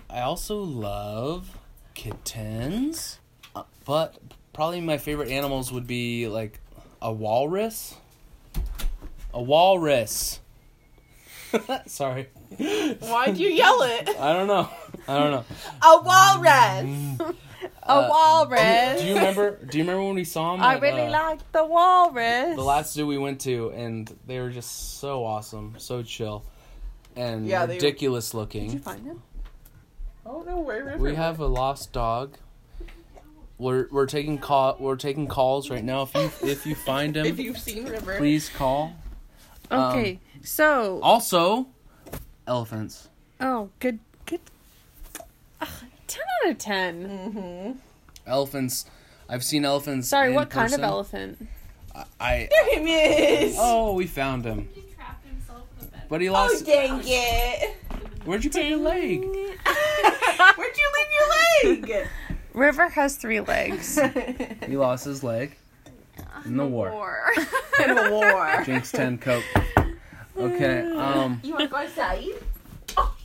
I also love kittens, uh, but probably my favorite animals would be like a walrus. A walrus. Sorry, Why'd you yell it? I don't know. I don't know. A walrus! A Uh, walrus! Do you remember? Do you remember when we saw him? I at, really uh, like the walrus. the last zoo we went to, and they were just so awesome, so chill, and Yeah, they were- ridiculous Did you looking. find him? Oh no, where We have a lost dog. We're we're taking call we're taking calls right now. If you if you find him, If him, you've seen River. please call. Um, Okay, so Also, elephants. oh, good, good. Ugh, ten out of ten. Mm-hmm. Elephants. I've seen elephants. Sorry, in what kind of elephant? I. There he is! Oh, we found him, He trapped himself in the bed. but he lost. Oh, lost. dang it! Where'd you put your leg? Where'd you leave your leg? River has three legs. He lost his leg in the war. In a war. Jinx ten coke. Okay. Um. You wanna go outside?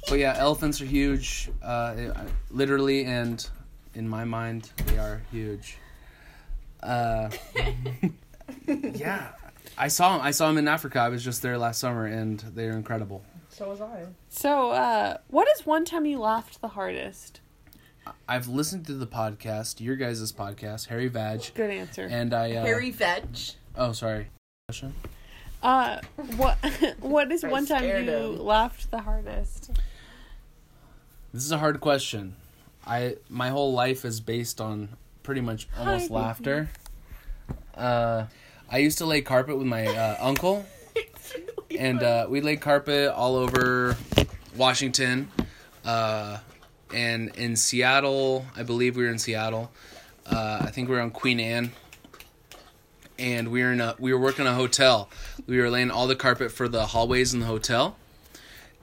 But yeah, elephants are huge. Uh, literally and in my mind, they are huge. Uh, yeah, I saw them. I saw them in Africa. I was just there last summer, and they're incredible. So was I. so, uh, what is one time you laughed the hardest? I've listened to the podcast, your guys' podcast, Harry Vag, Good answer. and I. Uh, Harry Veg. Oh, sorry. Question. Uh, what what is one time you him. laughed the hardest? This is a hard question. I my whole life is based on pretty much almost Hi. laughter. Uh, I used to lay carpet with my uh, uncle, and uh, we laid carpet all over Washington, uh, and in Seattle. I believe we were in Seattle. Uh, I think we were on Queen Anne, and we were in a we were working in a hotel. We were laying all the carpet for the hallways in the hotel,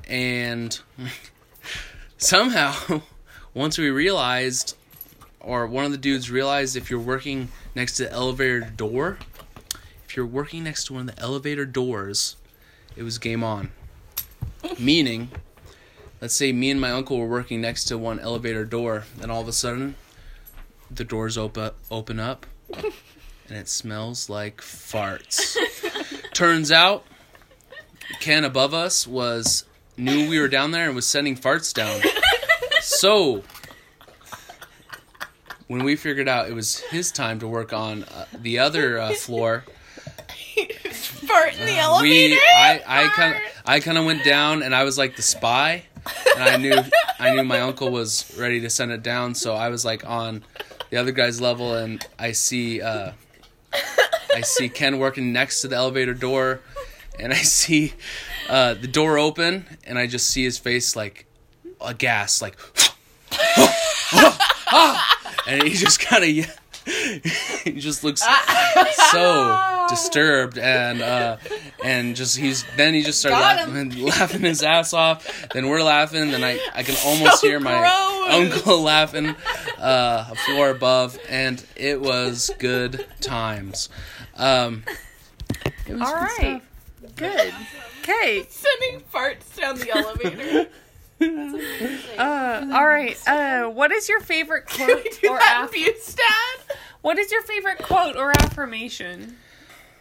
and somehow, once we realized, or one of the dudes realized, if you're working next to the elevator door, if you're working next to one of the elevator doors, it was game on. Meaning, let's say me and my uncle were working next to one elevator door, and all of a sudden, the doors open open up, and it smells like farts. Turns out, Ken above us was knew we were down there and was sending farts down. So, when we figured out it was his time to work on uh, the other uh, floor, Fart in the elevator. we I I kind of I kind of went down and I was like the spy, and I knew I knew my uncle was ready to send it down, so I was like on the other guy's level, and I see uh, I see Ken working next to the elevator door, and I see uh, the door open, and I just see his face like aghast, like, and he just kind of he just looks so disturbed and uh and just he's then he just started Got laughing, laughing his ass off then we're laughing then i i can almost So hear my gross. uncle laughing uh a floor above and it was good times um it was All good right. Good. Okay. Sending farts down the elevator. Uh, all right. Uh, what is your favorite quote or that aff- what is your favorite quote or affirmation?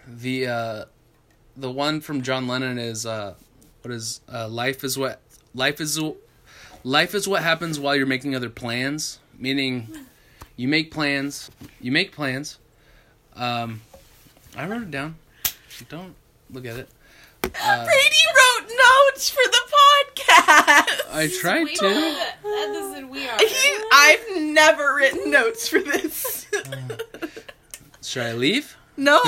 the uh the one from John Lennon is uh what is uh life is what life is life is what happens while you're making other plans. Meaning you make plans you make plans. Um I wrote it down. Don't look at it uh, Brady wrote notes for the podcast. I tried Way to better at this than we are. He, I've never written notes for this. should I leave no.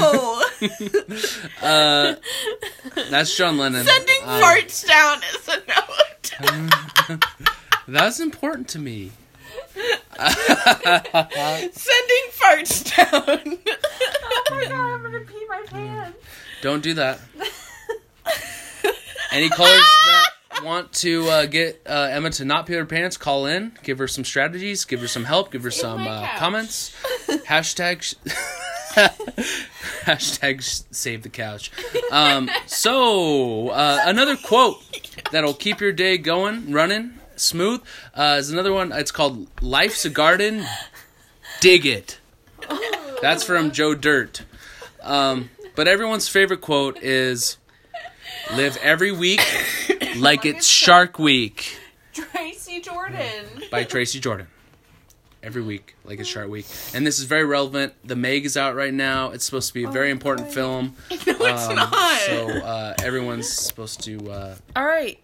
uh that's John Lennon Sending Uh, farts down is a note. that's important to me Sending farts down. oh my god, I'm gonna pee my pants. Don't do that. Any callers that want to uh, get uh, Emma to not pee her pants, call in. Give her some strategies. Give her some help. Give her some uh, comments. Hashtag. sh- Hashtag sh- save the couch. Um, so uh, another quote that'll keep your day going, running smooth uh, is another one. It's called "Life's a Garden, Dig It." That's from Joe Dirt. Um, but everyone's favorite quote is Live every week like it's Shark Week Tracy Jordan. by Tracy Jordan. Every week, like it's Shark Week. And this is very relevant. The Meg is out right now. It's supposed to be a very important film. No, it's Um, not. So uh, everyone's supposed to. Uh, All right.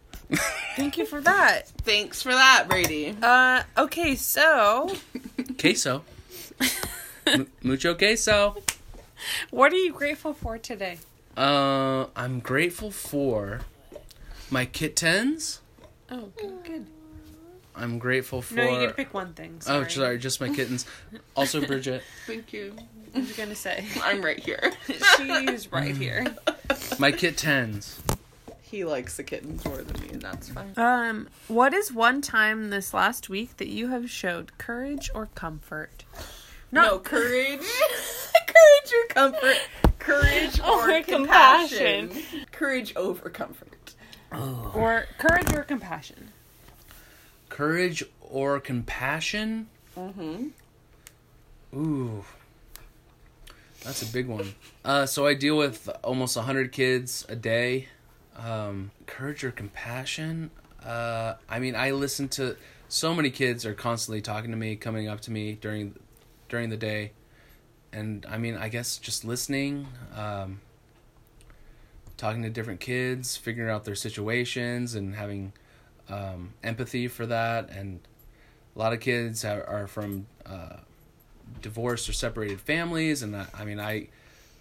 Thank you for that. Thanks for that, Brady. Uh, okay, so queso. M- mucho queso. what are you grateful for today? Uh, I'm grateful for my kittens. Oh, good. good. I'm grateful for. No, you get to pick one thing. Sorry. Oh, sorry, just my kittens. Also, Bridget. Thank you. What was you gonna say? I'm right here. She's right here. My kittens. He likes the kittens more than me, and that's fine. Um, what is one time this last week that you have showed courage or comfort? No, courage. courage or comfort. Courage or, Or compassion. compassion. Courage over comfort. or courage or compassion. Courage or compassion? Mm-hmm. Ooh. That's a big one. Uh, so I deal with almost 100 kids a day. Um, courage or compassion? Uh, I mean, I listen to so many kids are constantly talking to me, coming up to me during during the day. And I mean, I guess just listening, um, talking to different kids, figuring out their situations, and having um, empathy for that. And a lot of kids are, are from uh, divorced or separated families, and I, I mean, I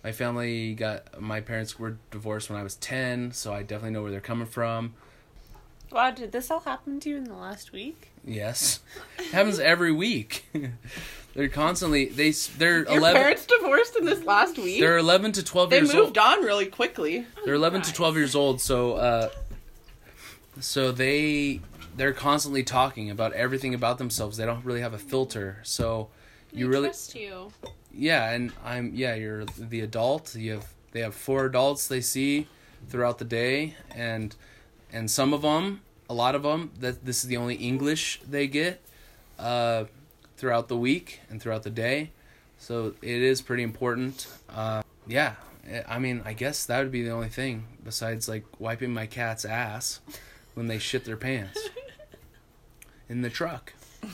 my family got my parents were divorced when I was ten, so I definitely know where they're coming from. Wow, did this all happen to you in the last week? Yes, it happens every week. they're constantly they they're Your eleven. parents divorced in this last week. They're eleven to twelve they years moved old. on really quickly. They're eleven to twelve years old, so uh, so they they're constantly talking about everything about themselves. They don't really have a filter. So you They really trust you. yeah, and I'm yeah, you're the adult. You have they have four adults they see throughout the day and and some of them, a lot of them that this is the only English they get uh throughout the week and throughout the day. So it is pretty important. Uh yeah, I mean, I guess that would be the only thing besides like wiping my cat's ass when they shit their pants in the truck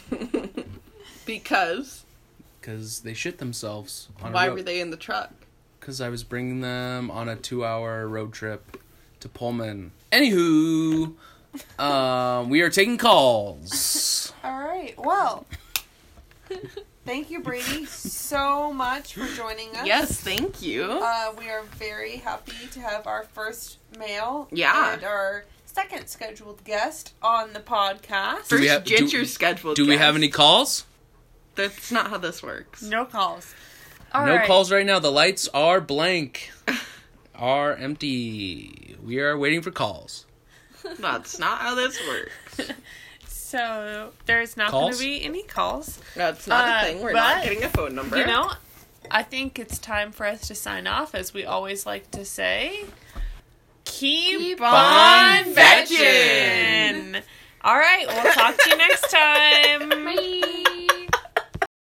Because because they shit themselves. On why were they in the truck? Because I was bringing them on a two-hour road trip to Pullman. Anywho, um, we are taking calls. All right. Well, thank you, Brady, so much for joining us. Yes, thank you. Uh, we are very happy to have our first male Yeah. and our second scheduled guest on the podcast. First have- do- Ginger scheduled. Do we have any calls? That's not how this works. No calls. no calls right now. The lights are blank. are empty. We are waiting for calls. That's not how this works. So there's not going to be any calls. That's not Uh, a thing. We're not getting a phone number. You know, I think it's time for us to sign off, as we always like to say. Keep, Keep on on fetching. All right, we'll talk to you next time. Bye.